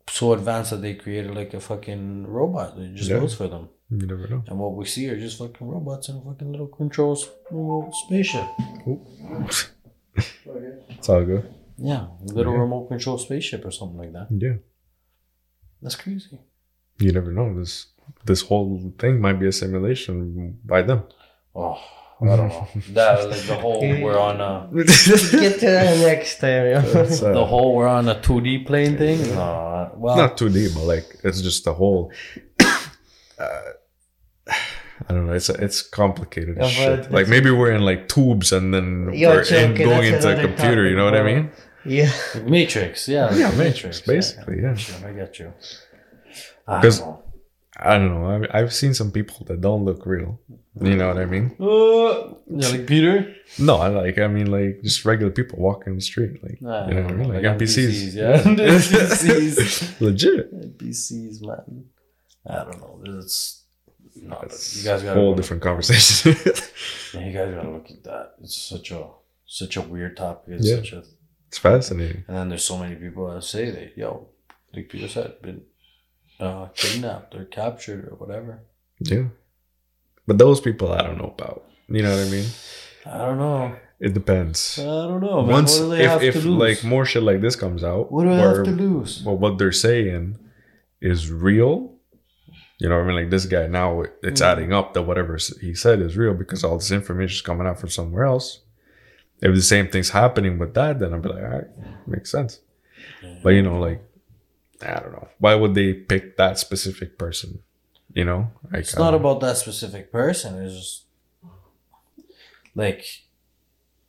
so advanced that they created like a fucking robot that just Yeah. goes for them. You never know. And what we see are just fucking robots in a fucking little controls remote spaceship. It's all good. Yeah, little Yeah. remote control spaceship or something like that. Yeah. That's crazy. You never know. This this whole thing might be a simulation by them. Oh, I don't know. that like the whole we're on a Get to that next time. yo. It's, uh, the whole we're on a two D plane thing. No, well, not 2D, but like it's just the whole. Uh, I don't know. It's it's complicated Yeah, but shit. Like maybe we're in like tubes and then Yo, we're chill, in, going into a another computer. You know what I mean? yeah. Matrix, yeah, Yeah, Matrix, basically, yeah. I get you. I get you. I 'Cause- don't. I don't know. I, I've seen some people that don't look real. You know what I mean? Uh, yeah, like Peter. No, I like. I mean, like just regular people walking the street, like Nah, you know what I mean? Like, NPCs. yeah, NPCs. legit. NPCs, man. I don't know. It's No, you guys a gotta whole different conversation. You guys gotta look at that. It's such a such a weird topic. It's Yeah. such a it's fascinating. and then there's so many people that say that yo, like Peter said, been uh, kidnapped or captured or whatever. Yeah. But those people I don't know about. You know what I mean? I don't know. It depends. I don't know. Man. Once what do they if, if like more shit like this comes out, what do or- have to lose? well, what they're saying is real. You know what I mean? Like this guy now, it's Mm. adding up that whatever he said is real because all this information is coming out from somewhere else. If the same thing's happening with that, then I'll be like, all right, makes sense. But you know, like, I don't know. Why would they pick that specific person? You know, like, It's not um, about that specific person. It's just like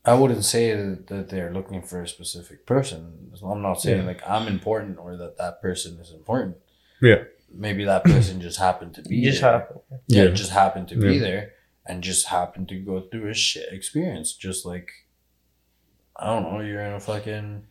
I wouldn't say that, that they're looking for a specific person. I'm not saying Yeah. like I'm important or that that person is important. Yeah. Maybe that person just happened to be You just there. happen. Yeah, Yeah. just happened to be there and just happened to go through a shit experience. Just like I don't know, you're in a fucking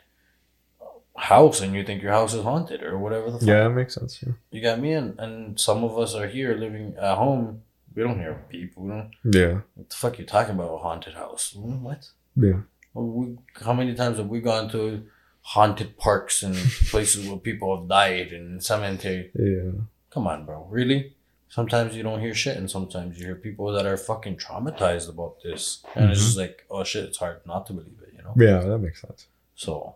house and you think your house is haunted or whatever the fuck. Yeah, that makes sense. Yeah. You got me and, and some of us are here living at home. We don't hear people. We don't Yeah. what the fuck you talking about a haunted house? Mm, What? Yeah. We, how many times have we gone to haunted parks and places where people have died and cemetery? Yeah. Come on, bro. Really? Sometimes you don't hear shit, and sometimes you hear people that are fucking traumatized about this, and it's just like, oh shit, it's hard not to believe it, you know. Yeah, that makes sense. So,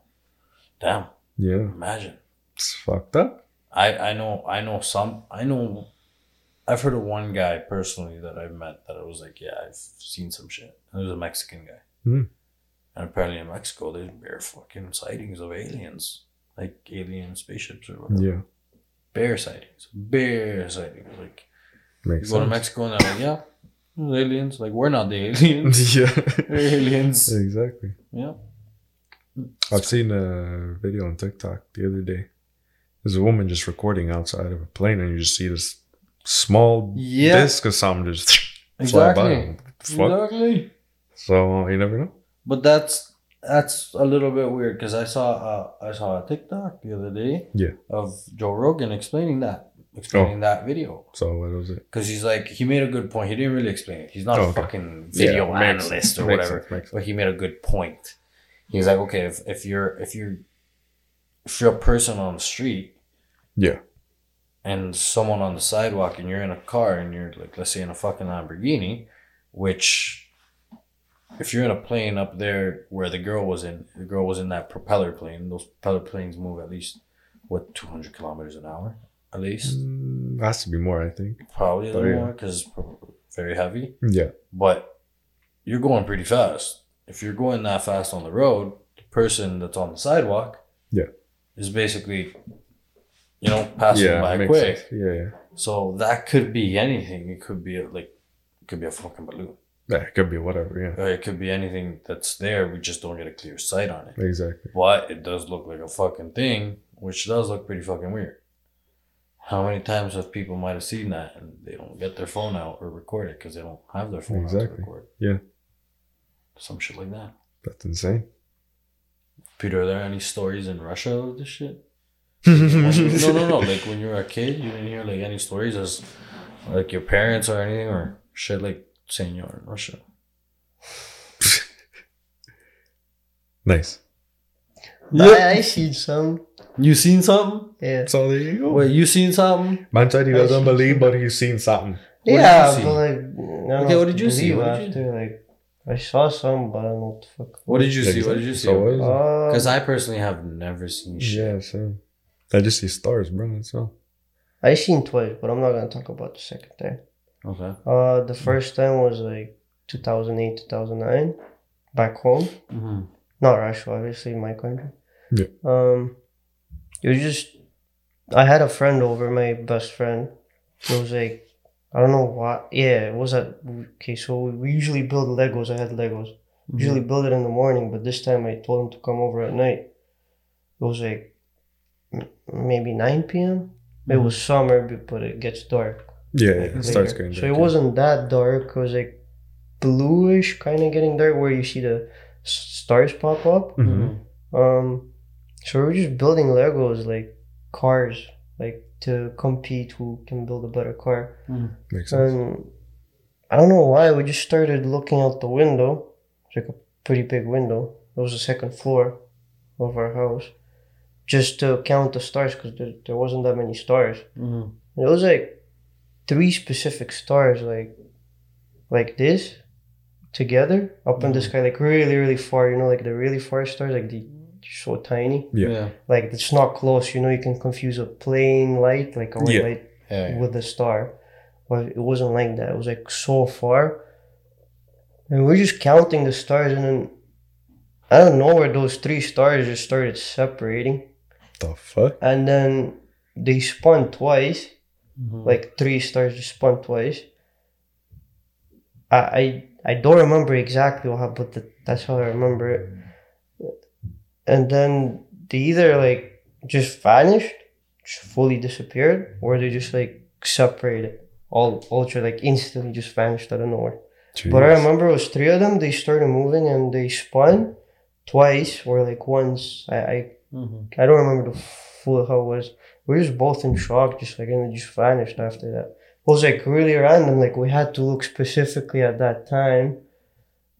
damn, Yeah. imagine. It's fucked up. I I know I know some I know. I've heard of one guy personally that I've met that I was like, yeah, I've seen some shit. And it was a Mexican guy, Hmm. and apparently in Mexico there's bare fucking sightings of aliens, like alien spaceships or whatever. Yeah. Bare sightings, bare sightings. Like you Makes go to. Mexico and they're like, yeah, aliens. Like we're not the aliens. yeah. We're aliens. exactly. Yeah. I've seen a video on TikTok the other day. There's a woman just recording outside of a plane, and you just see this small Yeah. disc of something just fly by. Exactly. Exactly. So you never know. But that's that's a little bit weird because I saw uh, I saw a TikTok the other day Yeah. of Joe Rogan explaining that explaining that video So what was it? because he's like he made a good point. He didn't really explain it. He's not Oh, a okay. fucking video Yeah, analyst sense, or makes whatever, sense, makes but he made a good point. He's like, okay, if, if you're if you're if you're a person on the street Yeah. and someone on the sidewalk and you're in a car and you're like let's say in a fucking Lamborghini, which if you're in a plane up there where the girl was in, the girl was in that propeller plane. Those propeller planes move at least what 200 kilometers an hour, at least Mm, has to be more, I think. probably a little yeah. more because very heavy. Yeah. But you're going pretty fast. If you're going that fast on the road, the person that's on the sidewalk, Yeah. is basically, you know, passing yeah. by quick. sense. Yeah. Yeah. So that could be anything. It could be a, like, it could be a fucking balloon. Yeah. It could be whatever. Yeah. Or it could be anything that's there. We just don't get a clear sight on it. Exactly. But it does look like a fucking thing, which does look pretty fucking weird. How many times have people might have seen that and they don't get their phone out or record it because they don't have their phone out to Exactly. record? Yeah. Some shit like that. That's insane. Peter, are there any stories in Russia of this shit? When you- no, no, no. Like when you were a kid, you didn't hear like any stories as like your parents or anything or shit like saying you're in Russia. Nice. I, I see some. You seen something? Yeah. So there you go. Wait, you seen something? Man said he I doesn't believe, but he's seen something. did yeah, but like. I Okay, what did you see? What did you- after, Like, I saw some, but I don't know what the fuck. What did you see? What did you see? So what is it? Uh, Because I personally have never seen shit. Yeah, same. I just see stars, bro. That's all. I seen twice, but I'm not gonna talk about the second time. Okay. Uh, the first time was like 2008, 2009, back home. Mm-hmm. Not Russia, obviously, my country. Yeah. Um, it was just I had a friend over, my best friend. It was like I don't know what. Yeah, it was at okay. So we usually build Legos. I had Legos. Usually build it in the morning, but this time I told him to come over at night. It was like maybe 9 p.m. It was summer, but it gets dark. Yeah, like, It starts getting So dark, it yeah. wasn't that dark. It was like bluish, kind of getting dark, where you see the stars pop up. Mhm. Um, so we were just building Legos like cars, like to compete who can build a better car. Makes sense. And I don't know why we just started looking out the window. It's like a pretty big window. It was the second floor of our house, just to count the stars because there, there wasn't that many stars. Mhm. And it was like three specific stars, like like this, together up in the sky, like really really far. You know, like the really far stars, like the they're so tiny. Yeah. Yeah. Like it's not close. You know, you can confuse a plane light, like a white Yeah. light, Yeah. with a star. But it wasn't like that. It was like so far. And we're just counting the stars, and then I don't know where those three stars just started separating. The fuck? And then they spun twice. Mhm. Like three stars just spun twice. I I, I don't remember exactly what happened, but th- that's how I remember it. And then they either like just vanished, just fully disappeared, or they just like separated. All ultra like instantly just vanished out of nowhere. But I remember it was three of them. They started moving and they spun twice, or like once. I I, Mhm. I don't remember the full how it was. We were just both in shock, just like and they just vanished after that. It was like really random. Like we had to look specifically at that time,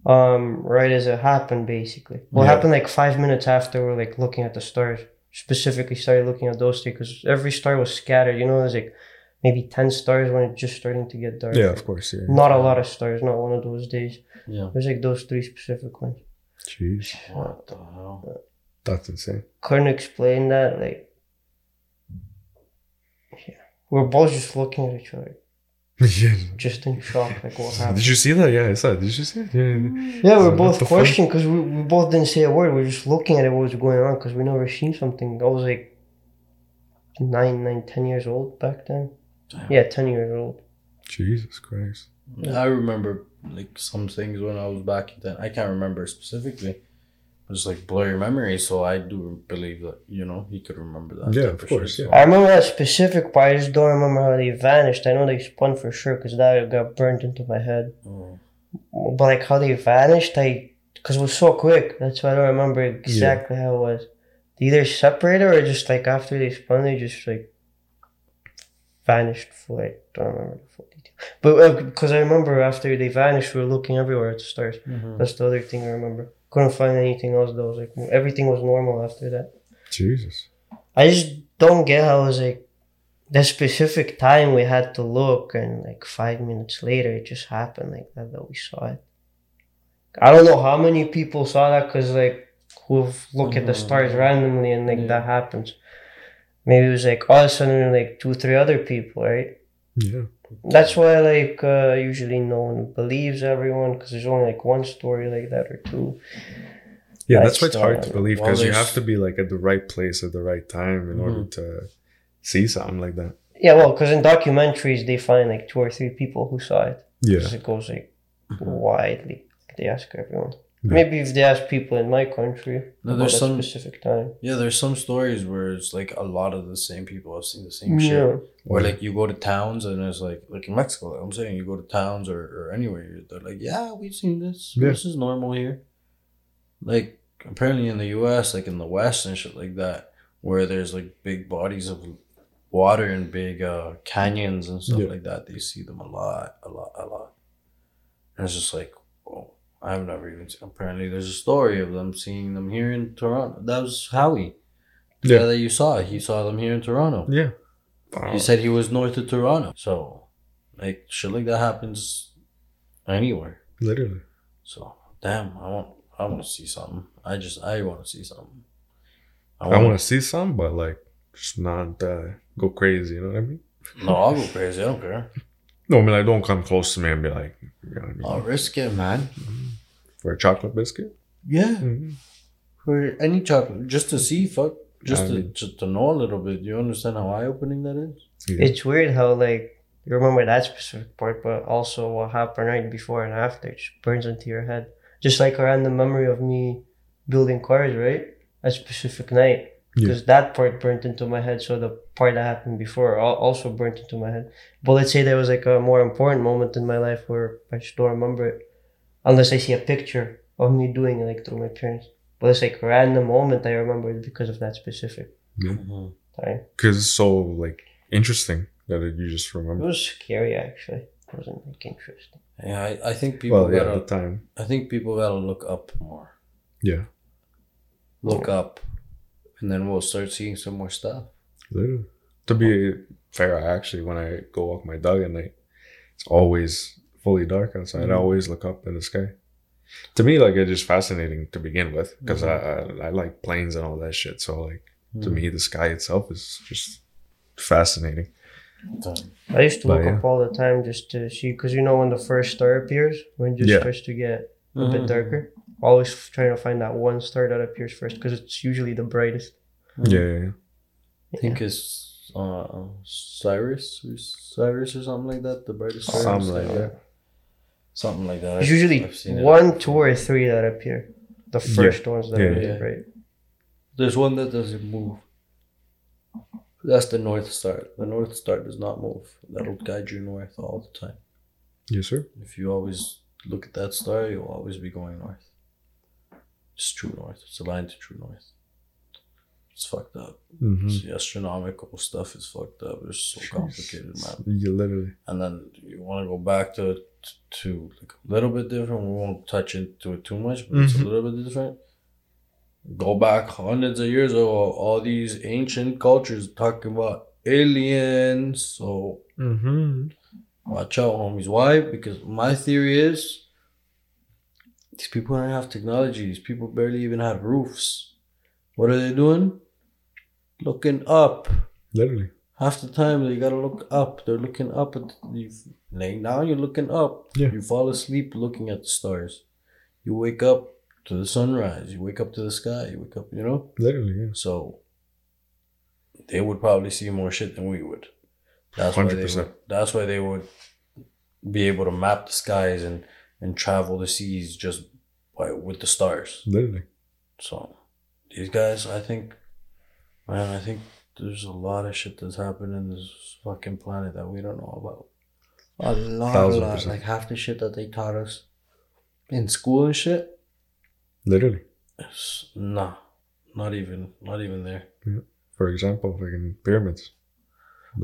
um, right as it happened. Basically, what Yeah. happened like five minutes after we are like looking at the stars. Specifically, started looking at those three because every star was scattered. You know, there's like maybe ten stars when it's just starting to get dark. Yeah, of course. Yeah. Not a lot of stars. Not one of those days. Yeah. There's like those three specific ones. Jeez. What the hell? That's insane. Couldn't explain that. Like, yeah, we're both just looking at each other, yeah. just in shock. Like, what happened? Did you see that? Yeah, I saw it. Did you see it? Yeah. Yeah, we're both questioning because we, we both didn't say a word. We're just looking at it, what was going on, because we never seen something. I was like nine, nine, ten years old back then. Damn. Yeah, ten years old. Jesus Christ. I remember like some things when I was back then. I can't remember specifically. It's like blurry memory, so I do believe that you know he could remember that. Yeah, of course, sure. yeah. I remember that specific part. I just don't remember how they vanished. I know they spun for sure because that got burnt into my head. Oh. But like how they vanished, I because it was so quick. That's why I don't remember exactly how it was. They either separated or just like after they spun, they just like vanished for like don't remember the full detail. But because I remember after they vanished, we were looking everywhere at the stars. Mhm. That's the other thing I remember. Couldn't find anything else though. It was like everything was normal after that. Jesus. I just don't get how it was like the specific time we had to look and like five minutes later it just happened like that that we saw it. I don't know how many people saw that because like who've look at the Mhm. stars randomly and like Yeah. that happens. Maybe it was like all of a sudden like two three other people right. Yeah. That's why like uh, usually no one believes everyone because there's only like one story like that or two. Yeah, That's that's why it's hard to the- believe well, because you have to be like at the right place at the right time in order to see something like that. Yeah, well, because in documentaries they find like two or three people who saw it. Yeah. 'Cause it goes like widely. They ask everyone. Yeah. Maybe if they ask people in my country No, about there's a some- specific time. Yeah, there's some stories where it's like a lot of the same people have seen the same shit. Yeah. Where like you go to towns and it's like like in Mexico, like I'm saying you go to towns or, or anywhere, they're like, Yeah, we've seen this. Yeah. This is normal here. Like apparently in the US, like in the West and shit like that, where there's like big bodies of water and big uh canyons and stuff Yeah. like that, they see them a lot, a lot, a lot. And it's just like, whoa, I've never even seen apparently there's a story of them seeing them here in Toronto. That was Howie. The Yeah. that you saw, he saw them here in Toronto. Yeah. He said he was north of Toronto. So, like, shit like that happens anywhere. Literally. So, damn, I want, I want to see something. I just, I want to see something. I want to see some, but like, just not uh, go crazy. You know what I mean? No, I'll go crazy. I don't care. No, I mean, like, don't come close to me and be like, you know what I mean? I'll risk it, man. For a chocolate biscuit. Yeah, Mm-hmm. for any chocolate, just to see, fuck, just I to mean- just to know a little bit. You understand how eye opening that is? Yeah. It's weird how like you remember that specific part, but also what happened right before and after it just burns into your head. Just like a random memory of me building cars, right? A specific night. Yeah. Because that part burnt into my head, so the part that happened before also burnt into my head. But let's say there was like a more important moment in my life where I just don't remember it, unless I see a picture of me doing it like through my parents. But it's like a random moment I remember it because of that specific. Mm-hmm. time. Because it's so like interesting that you just remember. It was scary actually. It wasn't like interesting. Yeah, I, I think people Well, yeah, gotta at the time. I think people gotta look up more. Yeah, Look up, and then we'll start seeing some more stuff. literally. To be fair, I actually when I go walk my dog at night, it's always fully dark outside. I Mhm. always look up in the sky. To me, like it's just fascinating to begin with because I, I I like planes and all that shit. So like to Mm. me, the sky itself is just fascinating. I used to But look yeah. up all the time just to see because you know when the first star appears, when it just Yeah. starts to get a bit darker. Always trying to find that one star that appears first because it's usually the brightest. Mm. Yeah, yeah, yeah. I think it's uh, Cyrus or Cyrus or something like that. The brightest star. Something like sky. that. Something like that. It's usually I've seen it. one, two, or three that appear. The Yeah. first ones that Yeah, are really yeah. bright. There's one that doesn't move. That's the North Star. The North Star does not move. That'll guide you north all the time. Yes, sir. If you always look at that star, you'll always be going north. It's true north. It's aligned to true north. It's fucked up. Mm-hmm. The astronomical stuff is fucked up. It's so complicated, man. You literally. And then you want to go back to to like a little bit different. We won't touch into it too much, but it's a Mhm. little bit different. Go back hundreds of years ago, all these ancient cultures talking about aliens. So Mm-hmm. watch out, homies. Why? Because my theory is these people don't have technology. These people barely even have roofs. What are they doing? Looking up. Literally. Half the time they gotta look up. They're looking up at you laying down. You're looking up. Yeah. You fall asleep looking at the stars. You wake up to the sunrise. You wake up to the sky. You wake up. You know. Literally, yeah. So they would probably see more shit than we would. That's why they 100%. would, That's why they would be able to map the skies and and travel the seas just by with the stars. Literally. So these guys, I think, man, I think there's a lot of shit that's happened in this fucking planet that we don't know about. A lot, a lot. percent. Like half the shit that they taught us in school and shit. Literally. is- Nah, not even, not even there. For example, fucking pyramids.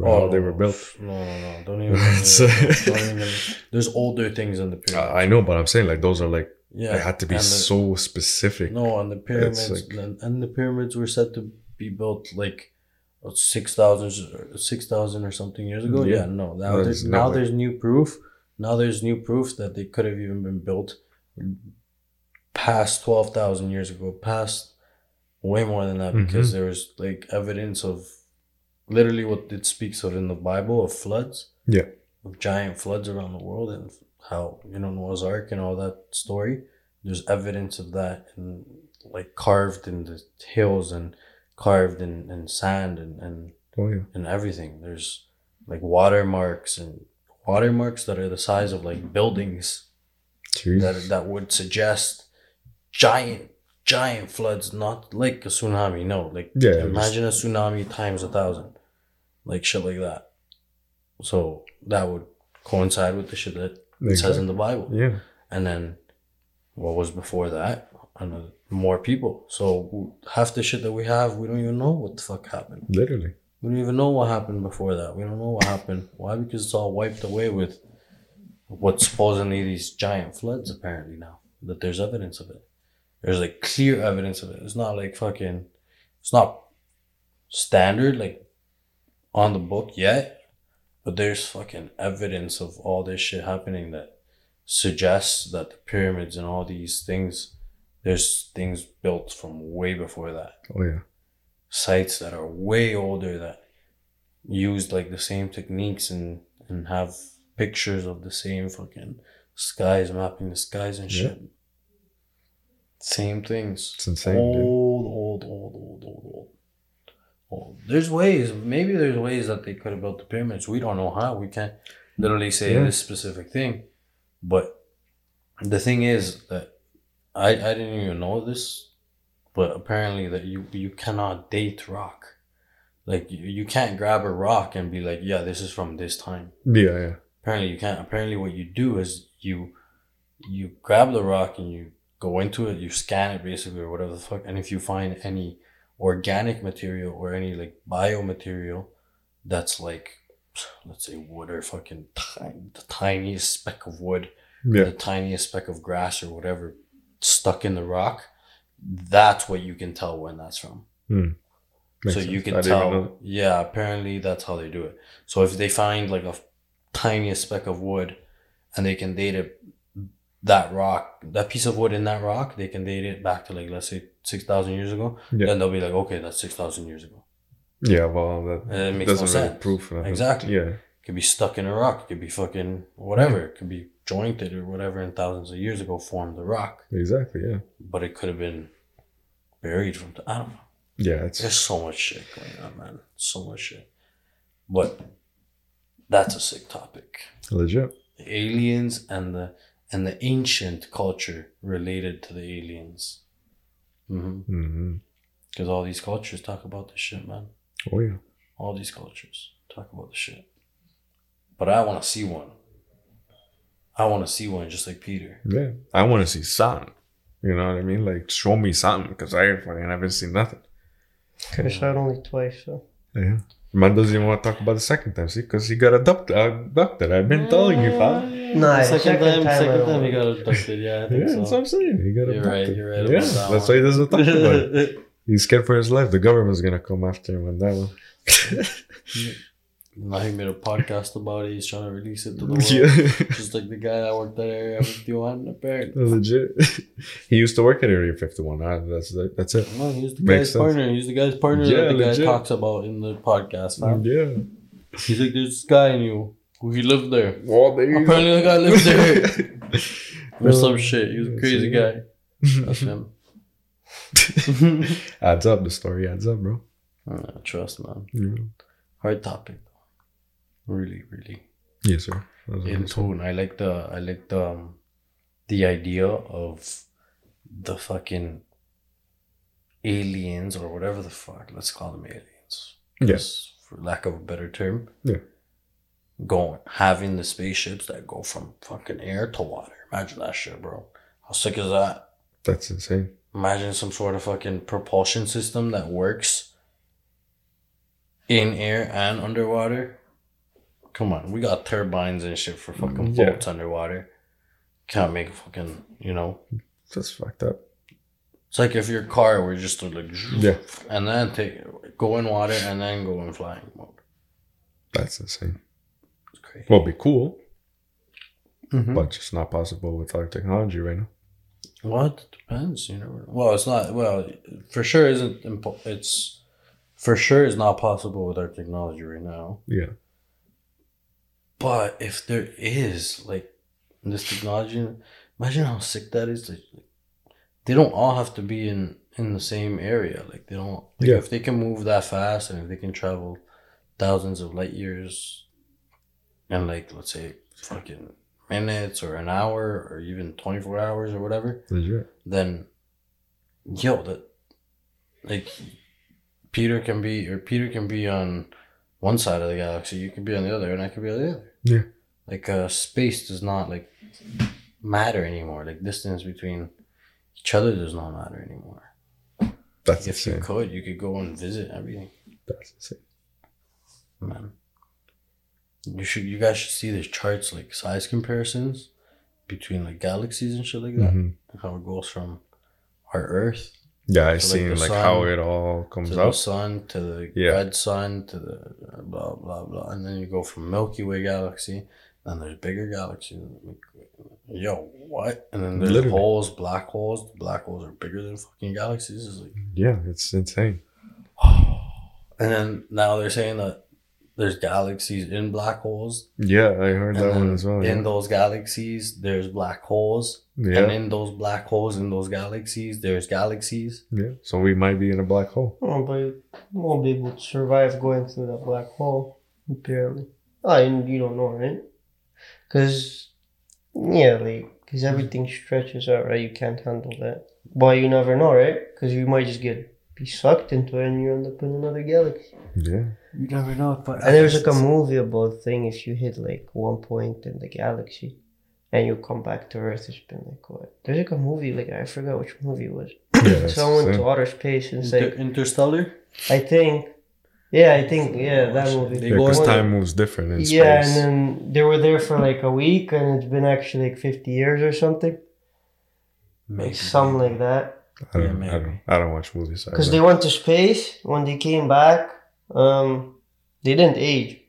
How they were oh, built. No, no, no. Don't even. It's- don't even there's older things in the pyramids. I know, but I'm saying like those are like yeah, they had to be the- so specific. No, and the pyramids like- and, and the pyramids were said to be built like uh, six thousand, six thousand or something years ago. Yeah. Yeah, no. Now There's there's no now way. there's new proof. Now there's new proof that they could have even been built past twelve thousand years ago, past way more than that, because Mm-hmm. there was like evidence of literally what it speaks of in the Bible of floods. Yeah. Of giant floods around the world and how, you know, Noah's Ark and all that story. There's evidence of that and like carved in the hills and carved in, in sand and, and, Oh yeah. and everything. There's like watermarks and watermarks that are the size of like buildings that that would suggest giant giant floods not like a tsunami no like Yeah, imagine a tsunami times a thousand like shit like that so that would coincide with the shit that it says in the bible Yeah. and then what was before that and more people so half the shit that we have we don't even know what the fuck happened Literally. we don't even know what happened before that. We don't know what happened. Why? Because it's all wiped away with what's supposedly these giant floods, apparently, now. That there's evidence of it. There's like clear evidence of it. It's not like fucking, it's not standard, like on the book yet, but there's fucking evidence of all this shit happening that suggests that the pyramids and all these things, there's things built from way before that Oh yeah. sites that are way older that used like the same techniques and and have pictures of the same fucking skies mapping the skies and shit. Same things. It's insane, Old, dude. old, old, old, old, old. Old. There's ways. Maybe there's ways that they could have built the pyramids. We don't know how. We can't literally say Yeah. this specific thing. But the thing is that I I didn't even know this but apparently that you you cannot date rock like you, you can't grab a rock and be like yeah this is from this time Yeah, yeah. apparently you can't apparently what you do is you you grab the rock and you go into it you scan it basically or whatever the fuck and if you find any organic material or any like biomaterial that's like let's say wood or fucking tiny, the tiniest speck of wood Yeah. the tiniest speck of grass or whatever stuck in the rock that's what you can tell when that's from hmm. Makes so sense. you can I didn't even know tell yeah apparently that's how they do it so if they find like a tiniest speck of wood and they can date it that rock that piece of wood in that rock they can date it back to like let's say 6000 years ago Yeah. then they'll be like okay that's 6000 years ago. Yeah, well, that makes no doesn't really that. Exactly. Yeah. it could be stuck in a rock it could be fucking whatever it could be jointed or whatever and thousands of years ago formed the rock Exactly. Yeah. but it could have been buried from i don't know Yeah. It's There's so much shit going on, man. So much shit. But that's a sick topic. legit. The aliens and the and the ancient culture related to the aliens. Because hmm all these cultures talk about this shit, man. Oh yeah. All these cultures talk about the shit. But I want to see one. I want to see one just like Peter. Yeah. I want to see something. You know what I mean? Like, show me something because I fucking haven't seen nothing. Could have saw it only twice, so. Yeah. Man doesn't even want to talk about the second time, see? Because he got abducted. abducted. I've been telling you, fam. Mm. Nah, second, second time, time second time he got abducted. Yeah, I Yeah, think that's what. I'm saying. He got You're abducted. right, you're right Yeah, about that that's why he one. doesn't talk about it. He's scared for his life. The government's gonna come after him on that one. Now he made a podcast about it. He's trying to release it to the world. yeah, Just like the guy that worked that area with Johan, apparently. legit. he used to work at Area 51. Ah, that's that's it. No, he's the Makes guy's sense. partner. He's the guy's partner Yeah, that the guy talks about in the podcast, man. Yeah. He's like, there's this guy I knew who he lived there. Well, there you Apparently the guy lived there. Or some shit. He was a crazy guy. That's him. adds up. The story adds up, bro. Uh, trust, man. Yeah. Hard topic. Really, really. Yes, sir. In tone. I like the I like the um, the idea of the fucking aliens or whatever the fuck. Let's call them aliens. Yes. For lack of a better term. Yeah. Going having the spaceships that go from fucking air to water. Imagine that shit, bro. How sick is that? That's insane. Imagine some sort of fucking propulsion system that works in air and underwater. Come on, we got turbines and shit for fucking Yeah. boats underwater. Can't make a fucking, you know. That's fucked up. It's like if your car were just to like, Yeah. and then take go in water and then go in flying mode. That's insane. It's crazy. Well, it'd be cool, Mhm. but just not possible with our technology right now. Well, it depends. You know. Well, it's not. Well, for sure isn't. Impo- it's for sure is not possible with our technology right now. Yeah. But if there is like this technology, imagine how sick that is. Like, they don't all have to be in in the same area. Like they don't. Like Yeah. If they can move that fast and if they can travel thousands of light years, and like let's say fucking minutes or an hour or even twenty four hours or whatever, Legit. then yo that like Peter can be or Peter can be on one side of the galaxy, you could be on the other, and I could be on the other. Yeah. Like uh space does not like matter anymore. Like distance between each other does not matter anymore. That's If you could, you could go and visit everything. That's insane. Man. You should you guys should see the charts like size comparisons between like galaxies and shit like that. Mhm. How it goes from our Earth Yeah, I So, like, seen the like sun- how it all comes to comes the out. sun to the Yeah. red sun to the blah blah blah, and then you go from Milky Way galaxy. and there's bigger galaxies. Yo, what? And then there's Literally. holes, black holes. Black holes are bigger than fucking galaxies. It's like, Yeah, it's insane. and then now they're saying that there's galaxies in black holes. Yeah, I heard And that one as well. in Yeah. those galaxies, there's black holes. Yeah. And Yeah, in those black holes, in those galaxies, there's galaxies. yeah. So we might be in a black hole. Oh, but you won't be able to survive going through that black hole, apparently. Ah, oh, and you don't know, right? Because, yeah, like, because everything stretches out, right? You can't handle that. But you never know, right? Because you might just get be sucked into it and you end up in another galaxy. Yeah. You never know. But And there's like a movie about thing if you hit like one point in the galaxy and you come back to Earth, it's been like what? There's like a movie, like I forgot which movie it was. Yeah, that's Someone went to outer space and it's Inter- like Interstellar. I think, yeah, I think yeah that movie. They Yeah, go because time moves different in yeah, space. and then they were there for like a week, and it's been actually like fifty years or something, Maybe. like something like that. I don't, I don't, I don't watch movies. Because they went to space when they came back, um, they didn't age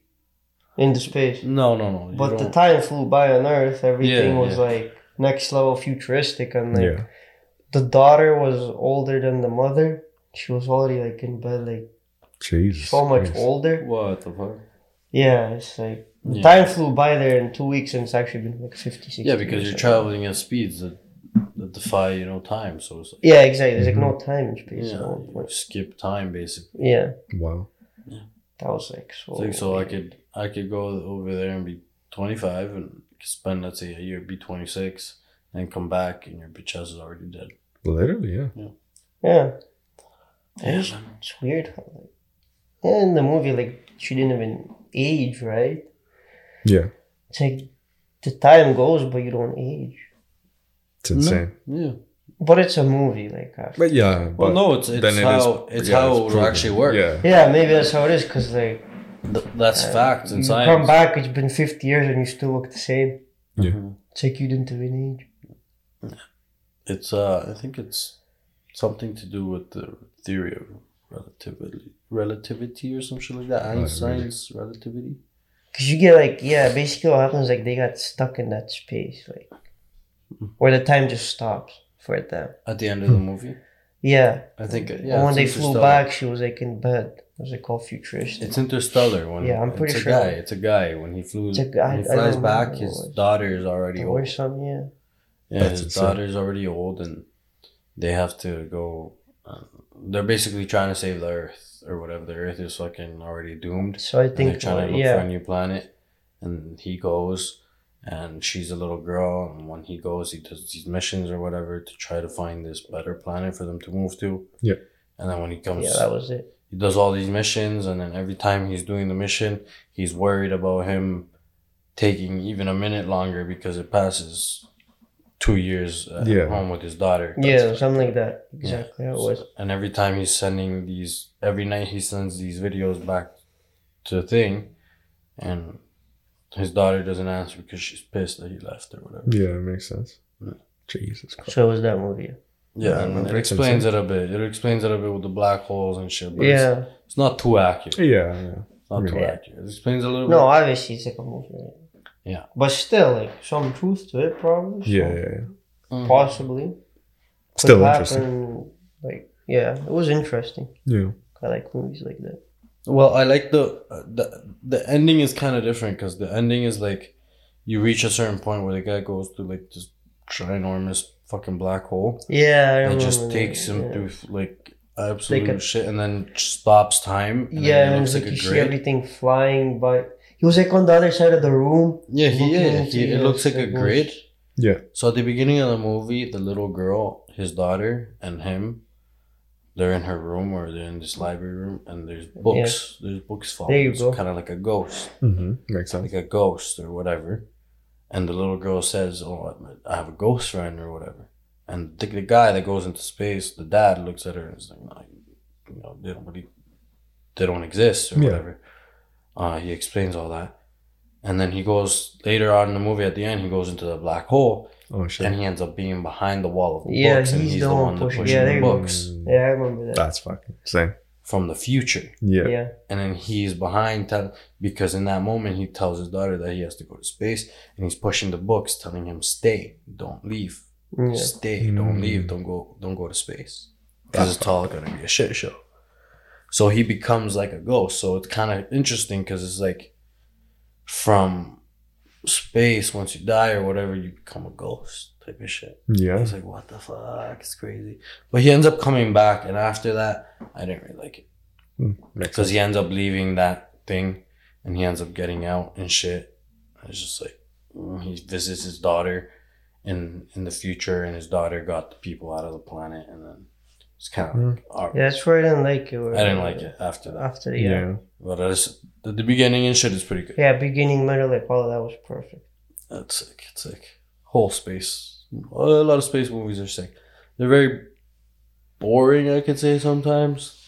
in the space, No, no, no. but the don't- time flew by on Earth. Everything Yeah, was yeah. like next level futuristic, and like yeah, the daughter was older than the mother. She was already like in bed, like Jesus, so much Christ. older. What the fuck? Yeah, it's like Yeah. time flew by there in two weeks, and it's actually been like 50, 60 Yeah, because you're traveling at speeds that, that defy, you know, time. So it's like, Yeah, exactly. There's like no mhm. time in space. yeah, one you skip time basically. Yeah, Wow. that was like so. It's like, so I could I could go over there and be 25 and spend let's say a year, be 26, and come back and your bitch ass is already dead. Literally, yeah. Yeah, Yeah, it's, it's weird. How, like, yeah, in the movie, like she didn't even age, right? Yeah, It's like the time goes, but you don't age. It's insane. Yeah. But it's a movie, like. After. But yeah, Well, but no, it's it's then it how is- it's yeah, how it's it will actually work. Yeah, Yeah, maybe that's how it is. Cause like Th- that's uh, facts and you science. come back, it's been fifty years, and you still look the same. Yeah. Mhm. It's like you didn't even age. It's uh, I think it's something to do with the theory of relativity, relativity or some shit like that. really? Einstein's relativity. Cause you get like yeah, basically what happens like they got stuck in that space like where the time just stops for them. At the end of the movie, Yeah. I think. uh, and Yeah, when they flew back, she was like in bed. It was like all futuristic. It's interstellar. When Yeah, I'm pretty it's sure. A guy, it's a guy. When he flew, It's a guy- when he flies back, his what it was. daughter is already or old. some yeah. Yeah, That's his insane. daughter's already old, and they have to go. Uh, they're basically trying to save the Earth or whatever. The Earth is fucking already doomed. So I And they're think trying to uh, look for a new planet, and he goes, and she's a little girl, and when he goes, he does these missions or whatever to try to find this better planet for them to move to. Yeah. And then when he comes, Yeah, that was it. he does all these missions, and then every time he's doing the mission, he's worried about him taking even a minute longer because it passes two years at Yeah. home with his daughter. Yeah, something like that. Exactly how it was. And every time he's sending these, every night he sends these videos back to the thing, and his daughter doesn't answer because she's pissed that he left or whatever. yeah, it makes sense. Yeah. Jesus Christ. So it was that movie. Yeah, Yeah, and no, it explains it a bit. It explains it a bit with the black holes and shit. But Yeah. it's not too accurate. Yeah, yeah. Not too Yeah. accurate. It explains a little No, bit. obviously it's like a movie. Yeah. But still, like some truth to it, probably. so Yeah, yeah, yeah. Mhm. Possibly. Could Still interesting. happen, Like yeah, it was interesting. Yeah. I like movies like that. Well, I like the uh, the the ending is kind of different because the ending is like you reach a certain point where the guy goes through like this ginormous fucking black hole Yeah, I remember. it just takes him yeah. through like absolute a- shit and then stops time. And yeah, then and it it's looks like like you a see everything flying by. He was like on the other side of the room. Yeah, he looking is. He, it looks like a circles. grid. Yeah. So at the beginning of the movie, the little girl, his daughter, and him, they're in her room or they're in this library room, and there's books. There's books falling. There you It's go. Kind of like a ghost. Mm-hmm. Makes sense. like a ghost or whatever. And the little girl says, "Oh, I have a ghost friend or whatever." And the, the guy that goes into space, the dad looks at her and is like, no, "You know, they don't really, they don't exist or Yeah. whatever." Uh, he explains all that, and then he goes later on in the movie. At the end, he goes into the black hole, Oh shit. and he ends up being behind the wall of the Yeah, books, and he's he's the the one one pushing- pushing yeah, the books Yeah, I remember that. That's fucking insane. from the future. Yeah. yeah. and then he's behind tell because in that moment he tells his daughter that he has to go to space and he's pushing the books telling him stay don't leave Yeah. stay don't Mm. leave don't go don't go to space because it's all gonna be a shit show so he becomes like a ghost so it's kind of interesting because it's like from space once you die or whatever you become a ghost type of shit Yeah. it's like what the fuck it's crazy but he ends up coming back and after that i didn't really like it Mm, because sense. he ends up leaving that thing and he ends up getting out and shit. It's just like mm, he visits his daughter in in the future, and his daughter got the people out of the planet, and then it's kind of Mm. like. Yeah, that's where I didn't like it. I didn't like it after that, After the, Yeah. yeah. but it's, the, the beginning and shit is pretty good. Yeah, beginning, middle, like all of that was perfect. That's sick. It's like whole space. A lot of space movies are sick. They're very boring, I could say sometimes.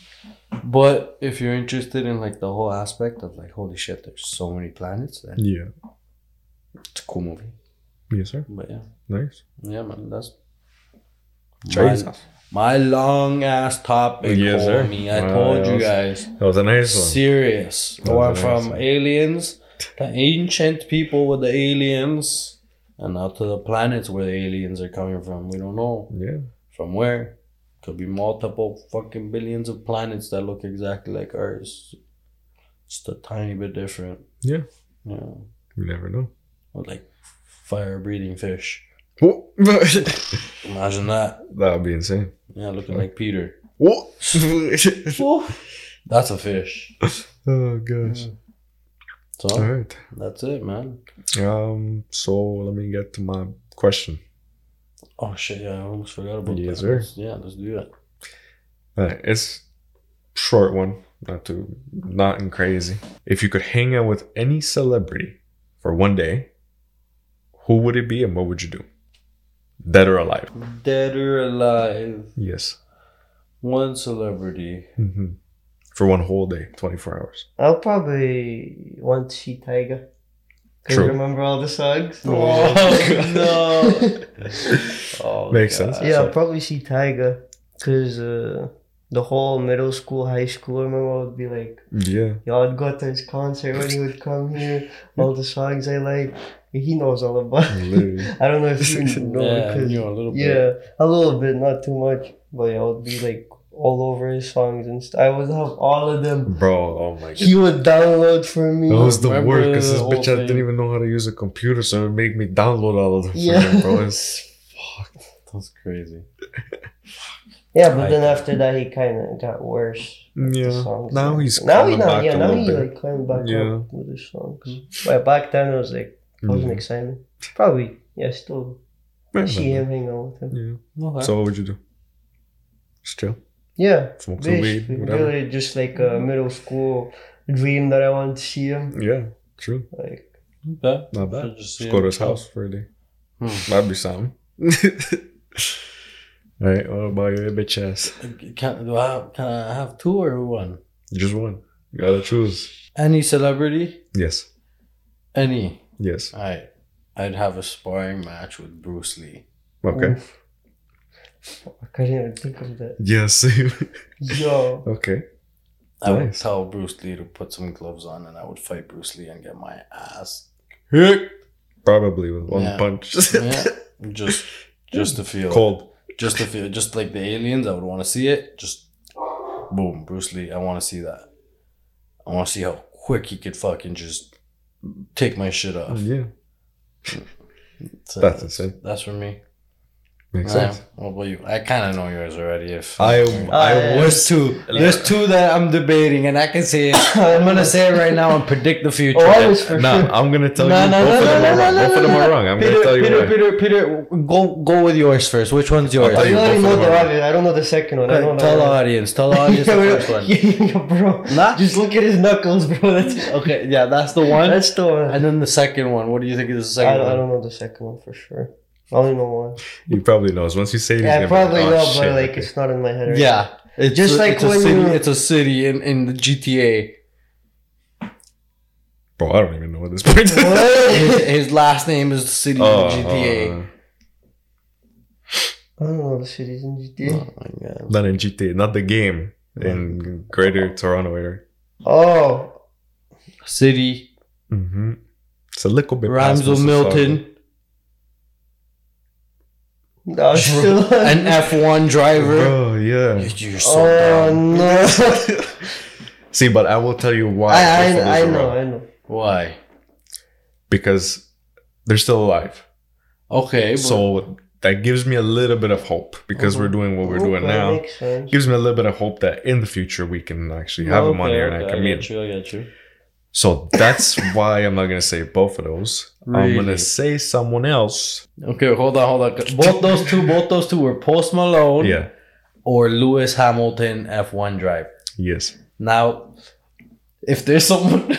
But if you're interested in like the whole aspect of like, holy shit, there's so many planets, then Yeah. it's a cool movie. Yes, sir. But yeah, Nice. yeah, man, that's my, my long ass topic. Yes, sir. homie. I Wow, told you was- guys. That was a nice one. Serious. Going was nice from one. aliens, the ancient people with the aliens, and now to the planets where the aliens are coming from. We don't know Yeah. from where. Could be multiple fucking billions of planets that look exactly like ours. Just a tiny bit different. Yeah. Yeah. You never know. Or like fire breathing fish. What? Imagine that. that would be insane. Yeah, looking like Peter. What? That's a fish. oh gosh. So All right. that's it, man. Um. So let me get to my question. Oh shit! Yeah, I almost forgot about Yes, that. sir. Let's- yeah, let's do that. Uh, it's short one, not too, not in crazy. If you could hang out with any celebrity for one day, who would it be and what would you do? Dead or alive? Dead or alive, Yes. one celebrity. hmm For one whole day, twenty four hours. I'll probably want to see Tyga. Cause True. remember all the songs. Oh no! oh, Makes sense. Yeah, So- I'll probably see Tyga. Cause uh, the whole middle school, high school, I remember I would be like, Yeah. yo, I'd go to his concert when he would come here. All the songs I like, he knows all about. it. I don't know if you know Yeah, because you a little bit. yeah, a little bit, not too much, but yeah, I would be like all over his songs and stuff. I would have all of them. Bro, oh my god. He would download for me. That was the Remember worst because this bitch whole I didn't even know how to use a computer, so it made me download all of them. Yeah. For him, bro. It's fucked. That's crazy. Yeah, but I- then after that, he kind of got worse. Yeah. songs. Now he's now he coming not, back yeah now he bit. like climbed back Yeah. up with his songs. But back then it was like wasn't Mhm. excited. Probably yeah, still Yeah, see him hang out with him. Yeah. Okay. So what would you do? Still Yeah, smoke some weed, whatever. really just like a middle school dream that I wanted to see him. Yeah, true. Like okay. Not bad. Just Just go to his house for a day. Hmm. That'd be something. Alright, what about your bitch ass? Can, do I have, can I have two or one? Just one. You gotta choose. Any celebrity? Yes. Any. Yes. I, I'd have a sparring match with Bruce Lee. Okay. oof. I couldn't even think of that. Yes. Yo, okay. I would tell Bruce Lee to put some gloves on and I would fight Bruce Lee and get my ass kicked. Probably with one Yeah. punch. Yeah. Just just to feel Cold. Just to feel just like the aliens, I would want to see it. Just boom, Bruce Lee. I want to see that. I want to see how quick he could fucking just take my shit off. Yeah. So That's insane. That's for me. Makes Yeah. sense. What about you? I kind of know yours already. If I Uh, I there's two, there's two that I'm debating, and I can say it. I'm gonna say it right now and predict the future. oh, I was for Nah, sure. I'm gonna tell No, you no, both no, of them no, are no, wrong. no, Both of them are wrong. I'm Peter, gonna tell you Peter, why. Peter, Peter, go go with yours first. Which one's yours? tell I you only both know the them are. I don't know the second one. I don't know. tell the audience. Tell the audience the first one. yeah, bro. Nah. Just look at his knuckles, bro. That's Okay, yeah, that's the one. that's the one. And then the second one. What do you think is the I second don't, I don't know the second one for sure. I only know one. He probably knows. Once you say it, he's Yeah, I gonna probably like, know, oh, but like okay. it's not in my head right Yeah, it's Just a- like it's a when city. you- It's a city in in the GTA. Bro, I don't even know what this point is. his, his last name is the city Oh, in GTA. oh, I don't know the cities in GTA. Oh my god. not in GTA, not the game. In Greater Toronto area. Oh, City Mm-hmm. It's a little bit rhymes past with Mississauga. Milton, no, still an F1 driver. Bro, yeah. You're so Oh dumb. no! See, but I will tell you why. I I, I know wrong. I know. Why? Because they're still alive. Okay, but So that gives me a little bit of hope because we're doing what we're doing Okay, now. Makes sense. Gives me a little bit of hope that in the future we can actually have them on Okay, here and I can I meet. get you. I get you. So that's why I'm not gonna say both of those. I'm gonna say someone else. Okay, hold on, hold on. Both those two, both those two were Post Malone Yeah. or Lewis Hamilton F1 drive. Yes. Now, if there's someone.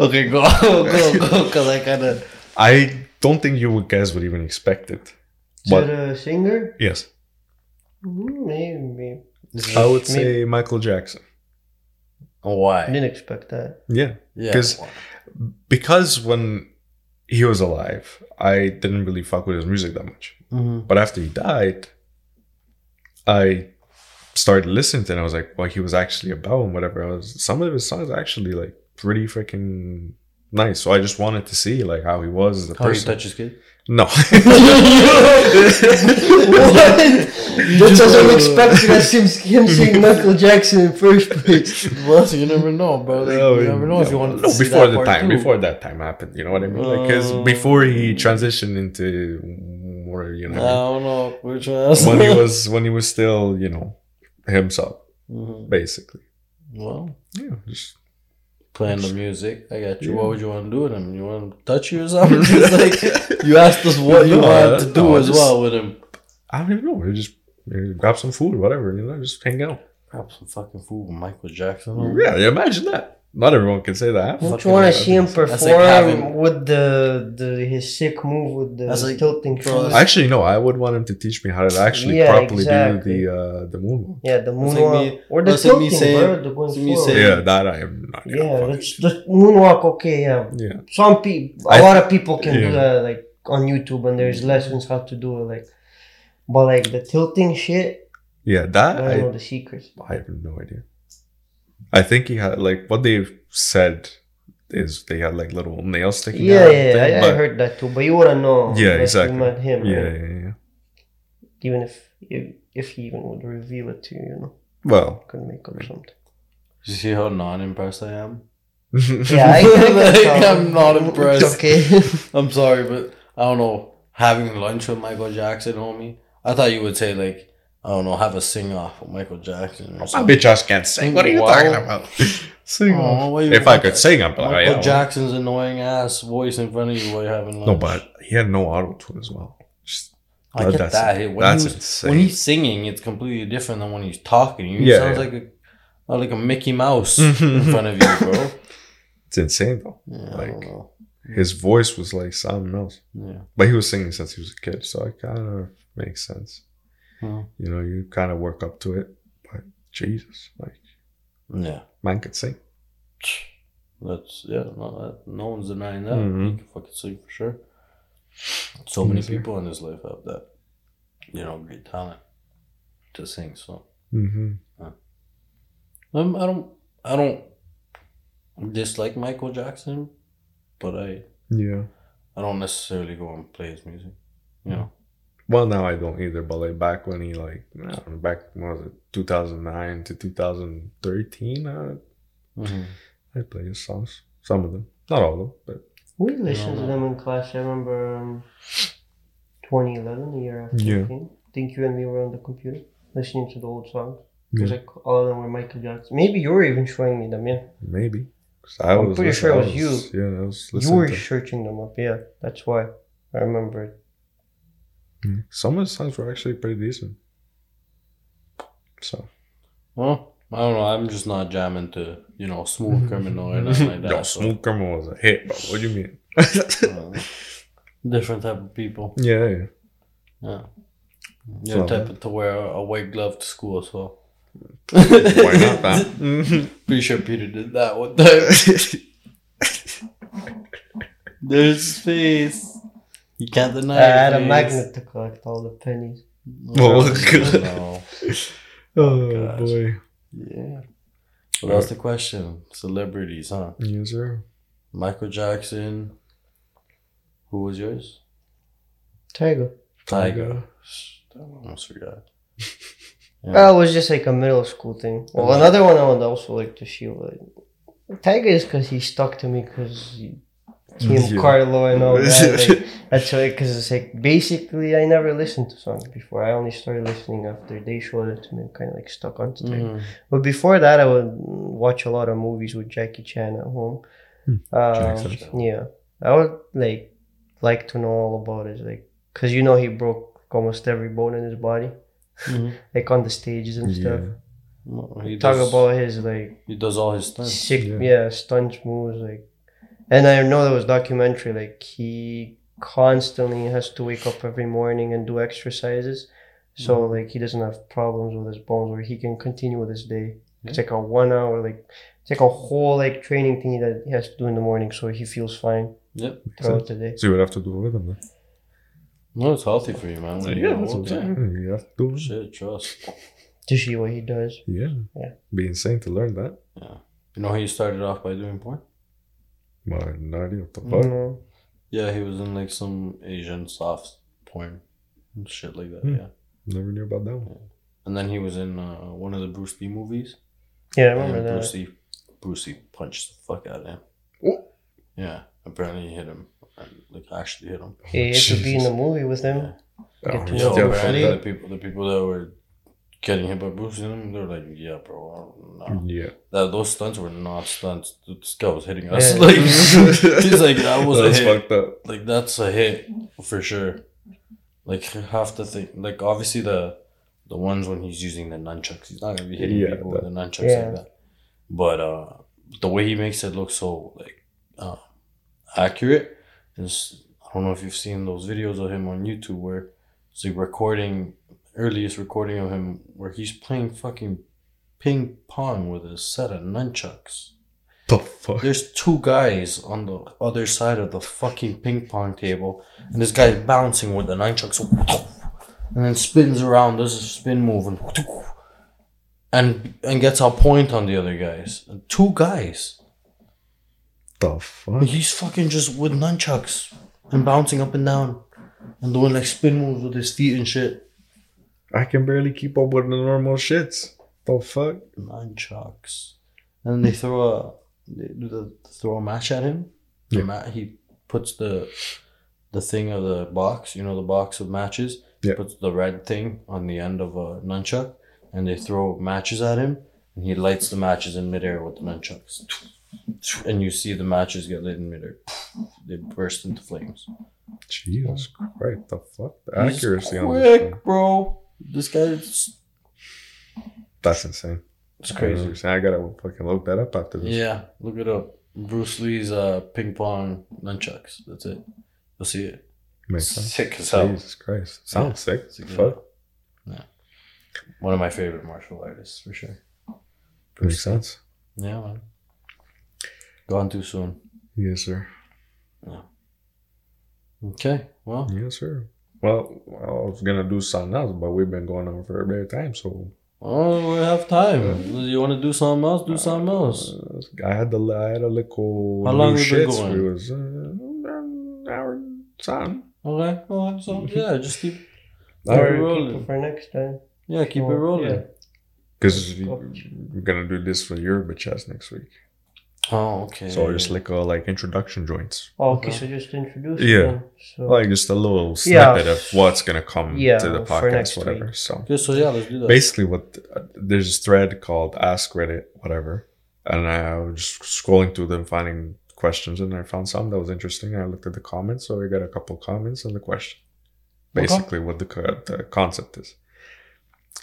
okay, go, go, go, because I kind of. I don't think you would guys would even expect it. Is What? it a singer? Yes. Mm, Maybe. I would Maybe. say Michael Jackson. I didn't expect that. Yeah. Yeah. 'Cause- Because when he was alive, I didn't really fuck with his music that much. hmm But after he died, I started listening to it and I was like, well, he was actually about and whatever. I was some of his songs are actually like pretty freaking nice. So I just wanted to see like how he was as a How you person. touch his kid? No. what? That's as unexpected as him, him seeing Michael Jackson in first place. Well, you never know, bro. Like, you never know if you want to no, see before that the time, too. before that time happened, you know what I mean? Like, because Uh, before he transitioned into more, you know. I know, don't know which one. when he was when he was still, you know, himself, Mhm. basically. Well, Yeah, just playing the music. I got you. Yeah. What would you want to do with him? You want to touch you or something? Like you asked us what you No, wanted to do no, as just- well with him. I don't even know. We just grab some food, whatever, you know, just hang out. Grab some fucking food with Michael Jackson. on. Yeah, yeah, imagine that. Not everyone can say that. Don't Fucking you want to see him that's like perform having- with the, the his sick move with the That's like- tilting bro, shoes? Actually, no. I would want him to teach me how to actually Yeah, properly exactly. do the uh, the moonwalk. Yeah, the like moonwalk me- or the that's me tilting, saying- bro. The going me forward. saying- Yeah, that I am not. Yeah, fucking that's the moonwalk. Okay, yeah. do. yeah. Some people, a I- lot of people can do yeah. that, like on YouTube, and there's lessons how to do it. Like, but like the tilting shit, Yeah, I that don't know the secrets. I have no idea. I think he had like what they've said is they had like little nails sticking Yeah, out. yeah, thing, I, I heard that too. But you wouldn't know. Yeah, unless exactly. You met him, Yeah, right? yeah, yeah. Even if, if if he even would reveal it to you, you know, Well, could make up something. You see how non-impressed I am? Yeah, I, I can Like, tell. I'm not impressed. It's okay. I'm sorry, but I don't know. Having lunch with Michael Jackson, homie. I thought you would say like I don't know, have a sing off with Michael Jackson or my something. bitch ass can't sing. What are you Wow. talking about? sing. Why you if I could sing, I'm like, Michael. Jackson's annoying ass voice in front of you while you're having lunch. No, but he had no auto tune as well. Just- I get that. When, that's he was- insane. when he's singing, it's completely different than when he's talking. He Yeah, sounds yeah. like a like a Mickey Mouse in front of you, bro. It's insane though. Yeah, I Like-. His voice was like something else. Yeah. But he was singing since he was a kid, so it kind of makes sense. Hmm. You know, you kind of work up to it. But Jesus, like Yeah. man could sing. That's yeah, no, that, no one's denying that. Mhm. He can fucking sing for sure. So many people in this life have that, you know, great talent to sing. So Mm-hmm. um, I don't, I don't dislike Michael Jackson, but I, Yeah. I don't necessarily go and play his music. You know, Well, now I don't either. But like back when he like I don't know, back what was it 2009 to 2013, uh, mm-hmm. I play his songs. Some of them, not all of them, but We listened to them in class. I remember um, 2011, the year after Yeah. I came. I think you and me were on the computer listening to the old songs. Because Yeah. like all of them were Michael Jackson. Maybe you were even showing me them, yeah. maybe. 'Cause I I'm was pretty sure it I was you. Yeah, I was You were to searching them up, yeah. That's why I remember it. Mm. Some of the songs were actually pretty decent. So well, I don't know. I'm just not jamming to you know smooth criminal or nothing like that. no, so, Smooth Criminal was a hit, bro. What do you mean? uh, different type of people. yeah, yeah. Yeah. You're So- the type to wear a, white glove to school as well. Why not, man? Pretty sure Peter did that one time. There's space. You can't I had a magnet to collect all the pennies. Oh, No, God. no. oh gosh. boy. Yeah. Well, that's the question. Celebrities, huh? Yes, sir. Michael Jackson. Who was yours? Tyga. Tyga. I almost forgot. Well, it was just like a middle school thing. Well, another one I would also like to see. Like, Tyga is because he stuck to me because Kim Yeah. Carlo and all that. Like, that's why, because it's like basically I never listened to songs before. I only started listening after they showed it to me and kind of like stuck onto it. Mhm. But before that, I would watch a lot of movies with Jackie Chan at home. Hmm. Um, yeah, I would like like to know all about it, like because you know he broke almost every bone in his body, Mhm. like on the stages and stuff. Yeah. Well, He Talk does, about his like he does all his stunts. sick, Yeah. yeah, stunts moves, like. And I know there was documentary like he constantly has to wake up every morning and do exercises. So Mm-hmm. like he doesn't have problems with his bones where he can continue with his day. It's Yeah. like a one hour like it's like a whole like training thing that he has to do in the morning so he feels fine Yep. throughout the day. So you would have to do it with him then. No, it's healthy for you, man. When you Yeah, that's what I'm You have to do it. Shit, trust. To see what he does. Yeah. Yeah. Be insane to learn that. Yeah. You know how you started off by doing porn? Well, I have no idea what the fuck. No. Yeah, he was in like some Asian soft porn and shit like that. Hmm. Yeah, Never knew about that one. and then he was in uh, one of the Bruce Lee movies. Yeah, I and remember Bruce that. Lee, Bruce Lee punched the fuck out of him. Oh. Yeah, apparently he hit him, and, like actually hit him. He had to be in the movie with him. Yeah. Get to Oh, know Yo, yeah, apparently the people, the people that were getting hit by Bruce them, they're like, yeah, bro, no. Yeah. That, those stunts were not stunts. This guy was hitting us. Yeah. Like he's like that was That's a hit. fucked up. Like that's a hit for sure. Like half the thing. Like obviously the the ones when he's using the nunchucks, he's not gonna be hitting Yeah, people with the nunchucks Yeah. like that. But uh, the way he makes it look so like uh, accurate is I don't know if you've seen those videos of him on YouTube where it's like recording earliest recording of him where he's playing fucking ping pong with a set of nunchucks. The fuck? There's two guys on the other side of the fucking ping pong table, and this guy's bouncing with the nunchucks, and then spins around, does a spin move, and and and gets a point on the other guys. Two guys. The fuck? He's fucking just with nunchucks and bouncing up and down, and doing like spin moves with his feet and shit. I can barely keep up with the normal shits. The fuck? Nunchucks, and they throw a they do the throw a match at him. Yeah. ma- he puts the the thing of the box, you know, the box of matches. Yeah. Puts the red thing on the end of a nunchuck, and they throw matches at him, and he lights the matches in midair with the nunchucks. And you see the matches get lit in midair. They burst into flames. Jesus Christ. The fuck? The accuracy on this thing. quick, bro. This guy's That's insane. it's crazy. I gotta fucking look that up after this. Yeah, look it up. Bruce Lee's uh, ping pong nunchucks. That's it. You'll see it. Makes sense. Sick as hell. Jesus Christ. Sounds sick. It's a good- Fuck. Yeah. One of my favorite martial artists for sure. Makes sense. Yeah, man. Gone too soon. Yes, sir. Yeah. Okay, well, Yes, sir. Well, I was gonna do something else, but we've been going on for a bit of time, so oh, we have time. You want to do something else? Do something else. uh, I had the I had a little How long new we been shits. going? We was uh, an hour something. Okay, okay. So yeah, just keep. Keep right. it Keep rolling. it for next time. Yeah, keep it Well, rolling. yeah. Because we're gonna do this for your bitch ass next week. Oh, okay. So just like a like introduction joints, Oh, okay, Okay. so just introduce Yeah. So like just a little Yeah. snippet of what's gonna come Yeah, to the for next podcast, whatever. week. So Okay, so yeah, let's do that. basically, what uh, there's this thread called Ask Reddit, whatever, and I was just scrolling through them, finding questions, and I found some that was interesting. I looked at the comments, so we got a couple comments and the question. Okay. Basically, what the the concept is.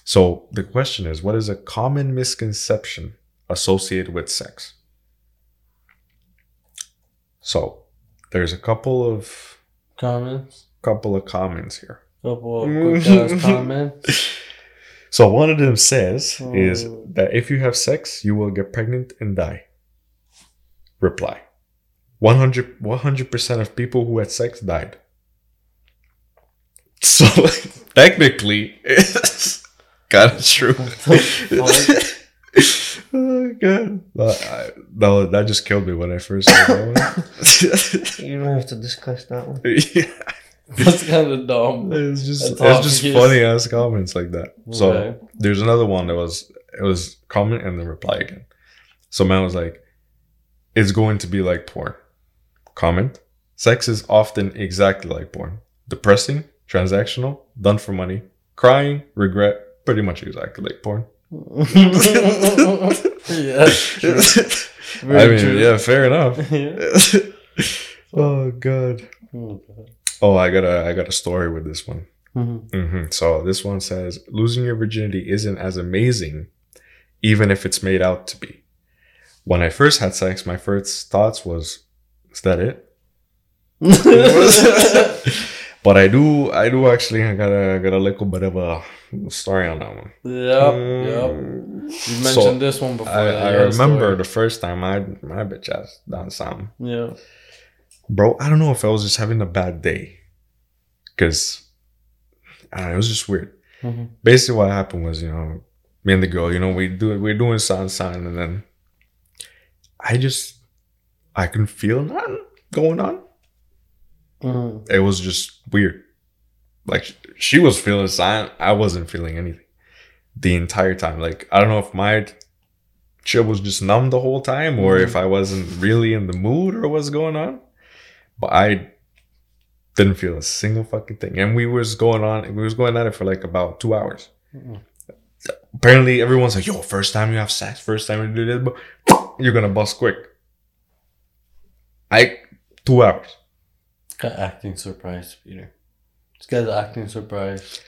So the question is, what is a common misconception associated with sex? So there's a couple of Comments. couple of comments here. Couple of quick comments. So one of them says oh. is Oh. that if you have sex, you will get pregnant and die. Reply. 100 percent of people who had sex died. So technically, it's kind of true. oh god, that, I, that, that just killed me when I first heard that one. you don't have to discuss that one. one. yeah, That's kind of dumb. it's just That's it's just obvious. funny ass comments like that. So there's another one that was it was comment and then reply again. So man was like, "It's going to be like porn." Comment: Sex is often exactly like porn. Depressing, transactional, done for money, crying, regret, pretty much exactly like porn. Yeah, true. I mean, true. yeah, fair enough. Yeah. oh god. Okay. Oh, I got a I got a story with this one. Mhm. hmm So this one says losing your virginity isn't as amazing, even if it's made out to be. When I first had sex, my first thoughts was, "Is that it?" but I do, I do actually I got a got a little bit of a story on that one. Yep, yep. You mentioned so this one before. I, I you had a remember story. the first time I my bitch ass done something, Yeah. bro. I don't know if I was just having a bad day, cause I don't know, it was just weird. Mhm. Basically, what happened was, you know, me and the girl, you know, we do we're doing sign sign, and then I just I can feel nothing going on. Mhm. it was just weird. Like she was feeling silent, I wasn't feeling anything the entire time. Like I don't know if my shit was just numb the whole time, or if I wasn't really in the mood, or what's going on. But I didn't feel a single fucking thing, and we was going on. We was going at it for like about two hours. Mhm. Apparently, everyone's like, "Yo, first time you have sex, first time you do this, but you're gonna bust quick." I two hours. Acting surprised, Peter. This guy's acting surprised.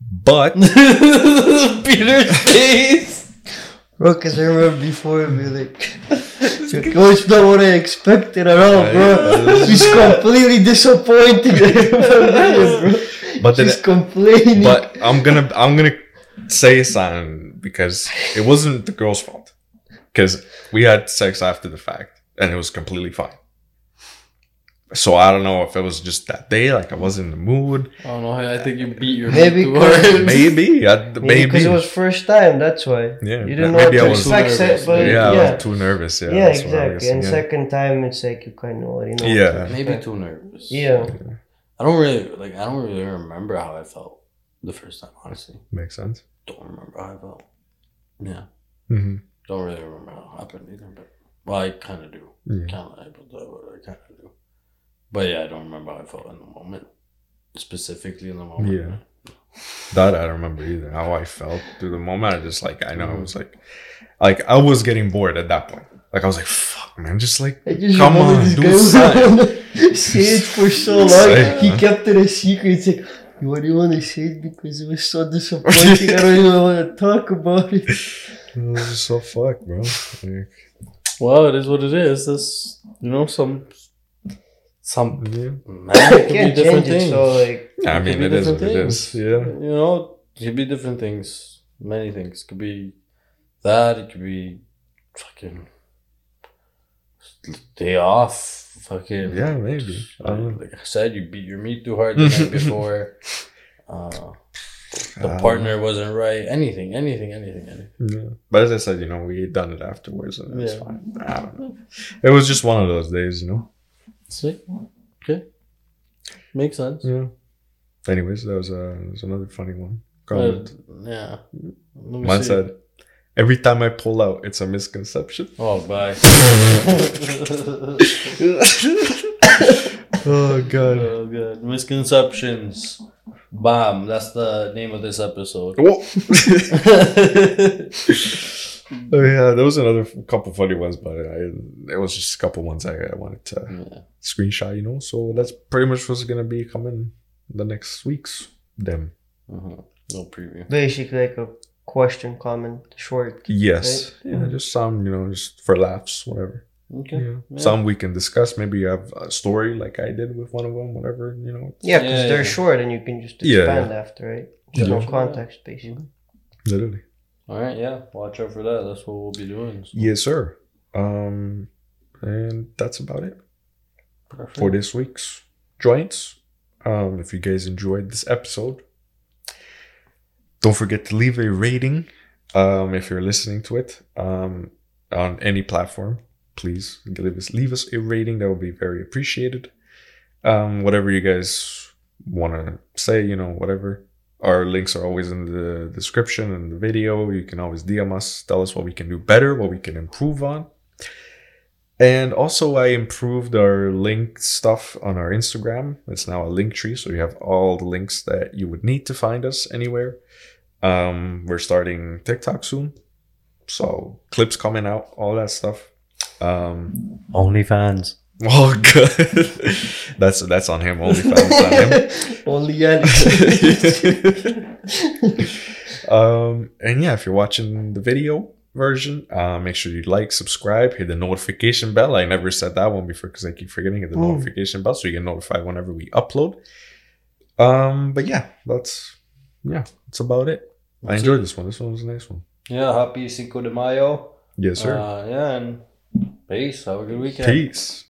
But Peter's face. Bro, because I remember before it'd be like, oh, it's not what I expected at all, bro. She's completely disappointed. bro. But then- She's complaining. but I'm gonna I'm gonna say something because it wasn't the girl's fault. Because we had sex after the fact and it was completely fine. So I don't know if it was just that day, like I wasn't in the mood. I don't know. I think you beat your Maybe meat too 'cause- hard. Maybe, I, Maybe maybe. because it was first time, that's why. Yeah, You didn't know maybe what I to was- expect, Too but yeah, yeah. I was too nervous. Yeah, that's what I exactly. And yeah. second time, it's like you kind of already know. Yeah. to Maybe too nervous. Yeah. I don't really like. I don't really remember how I felt the first time. Honestly, Makes sense. don't remember how I felt. Yeah, hmm don't really remember how it happened either. But well, I kind of do. Kind of able to, but I kind of do. But yeah, I don't remember how I felt in the moment, specifically in the moment. Yeah. That I don't remember either. How I felt through the moment. I just like I know I was like, like I was getting bored at that point. Like I was like, "Fuck, man, just like I just Come remember on, do something. on say it for so long. Say he kept it a secret. It's like, why do you want to say it? Because it was so disappointing. I don't even want to talk about it. it was just so fuck, bro. Like, Well, it is what it is. This, you know, some, some yeah. man it could be different change it. things. So like, I It could mean, be it is what different it is. Yeah. You know, it could be different things. Many things. It could be that. It could be fucking day off. Fucking Yeah, maybe. I. Like I said, you beat your meat too hard the night before. Uh, the Uh, partner wasn't right. Anything, anything, anything, anything. Yeah. But as I said, you know, we done it afterwards and it was fine. I don't know. It was just one of those days, you know? See, okay, makes sense. Yeah. Anyways, that was, uh, was another funny one. Comment. But, yeah. One see. said, every time I pull out, it's a misconception. Oh, bye. oh, God. oh, good. Misconceptions. Bam. That's the name of this episode. Whoa. oh, yeah, there was another f- couple funny ones, but I, it was just a couple ones I, I wanted to yeah. screenshot, you know? So that's pretty much what's going to be coming the next weeks. Them. Uh-huh. No preview. basically like a question, comment, short. Yes. Right? Yeah, just some, you know, just for laughs, whatever. Okay. Yeah. Yeah. Some we can discuss. Maybe you have a story like I did with one of them, whatever, you know. Yeah, because Yeah, they're yeah. short and you can just Yeah, expand after, right? There's Yeah. no context, basically. Literally. All right. Yeah. Watch out for that. That's what we'll be doing. So. Yes, sir. Um, and that's about it Perfect. for this week's joints. Um, if you guys enjoyed this episode, don't forget to leave a rating. Um, if you're listening to it, um, on any platform, please leave us leave us a rating. That would be very appreciated. Um, whatever you guys want to say, you know, whatever. Our links are always in the description and the video. You can always DM us, tell us what we can do better, what we can improve on. And also, I improved our link stuff on our Instagram. It's now a link tree, so you have all the links that you would need to find us anywhere. Um, we're starting TikTok soon, so clips coming out, all that stuff. Um, OnlyFans. Oh, good. that's that's on him. Only fans on him. Only um, and yeah, if you're watching the video, version. Uh, make sure you like, subscribe, hit the notification bell. I never said that one before because I keep forgetting hit the Mm. notification bell so you get notified whenever we upload. Um, but yeah, that's yeah, that's about it. I That's enjoyed this one. This one was a nice one. Yeah, happy Cinco de Mayo. Yes, sir. Uh, yeah, and peace. Have a good weekend. Peace.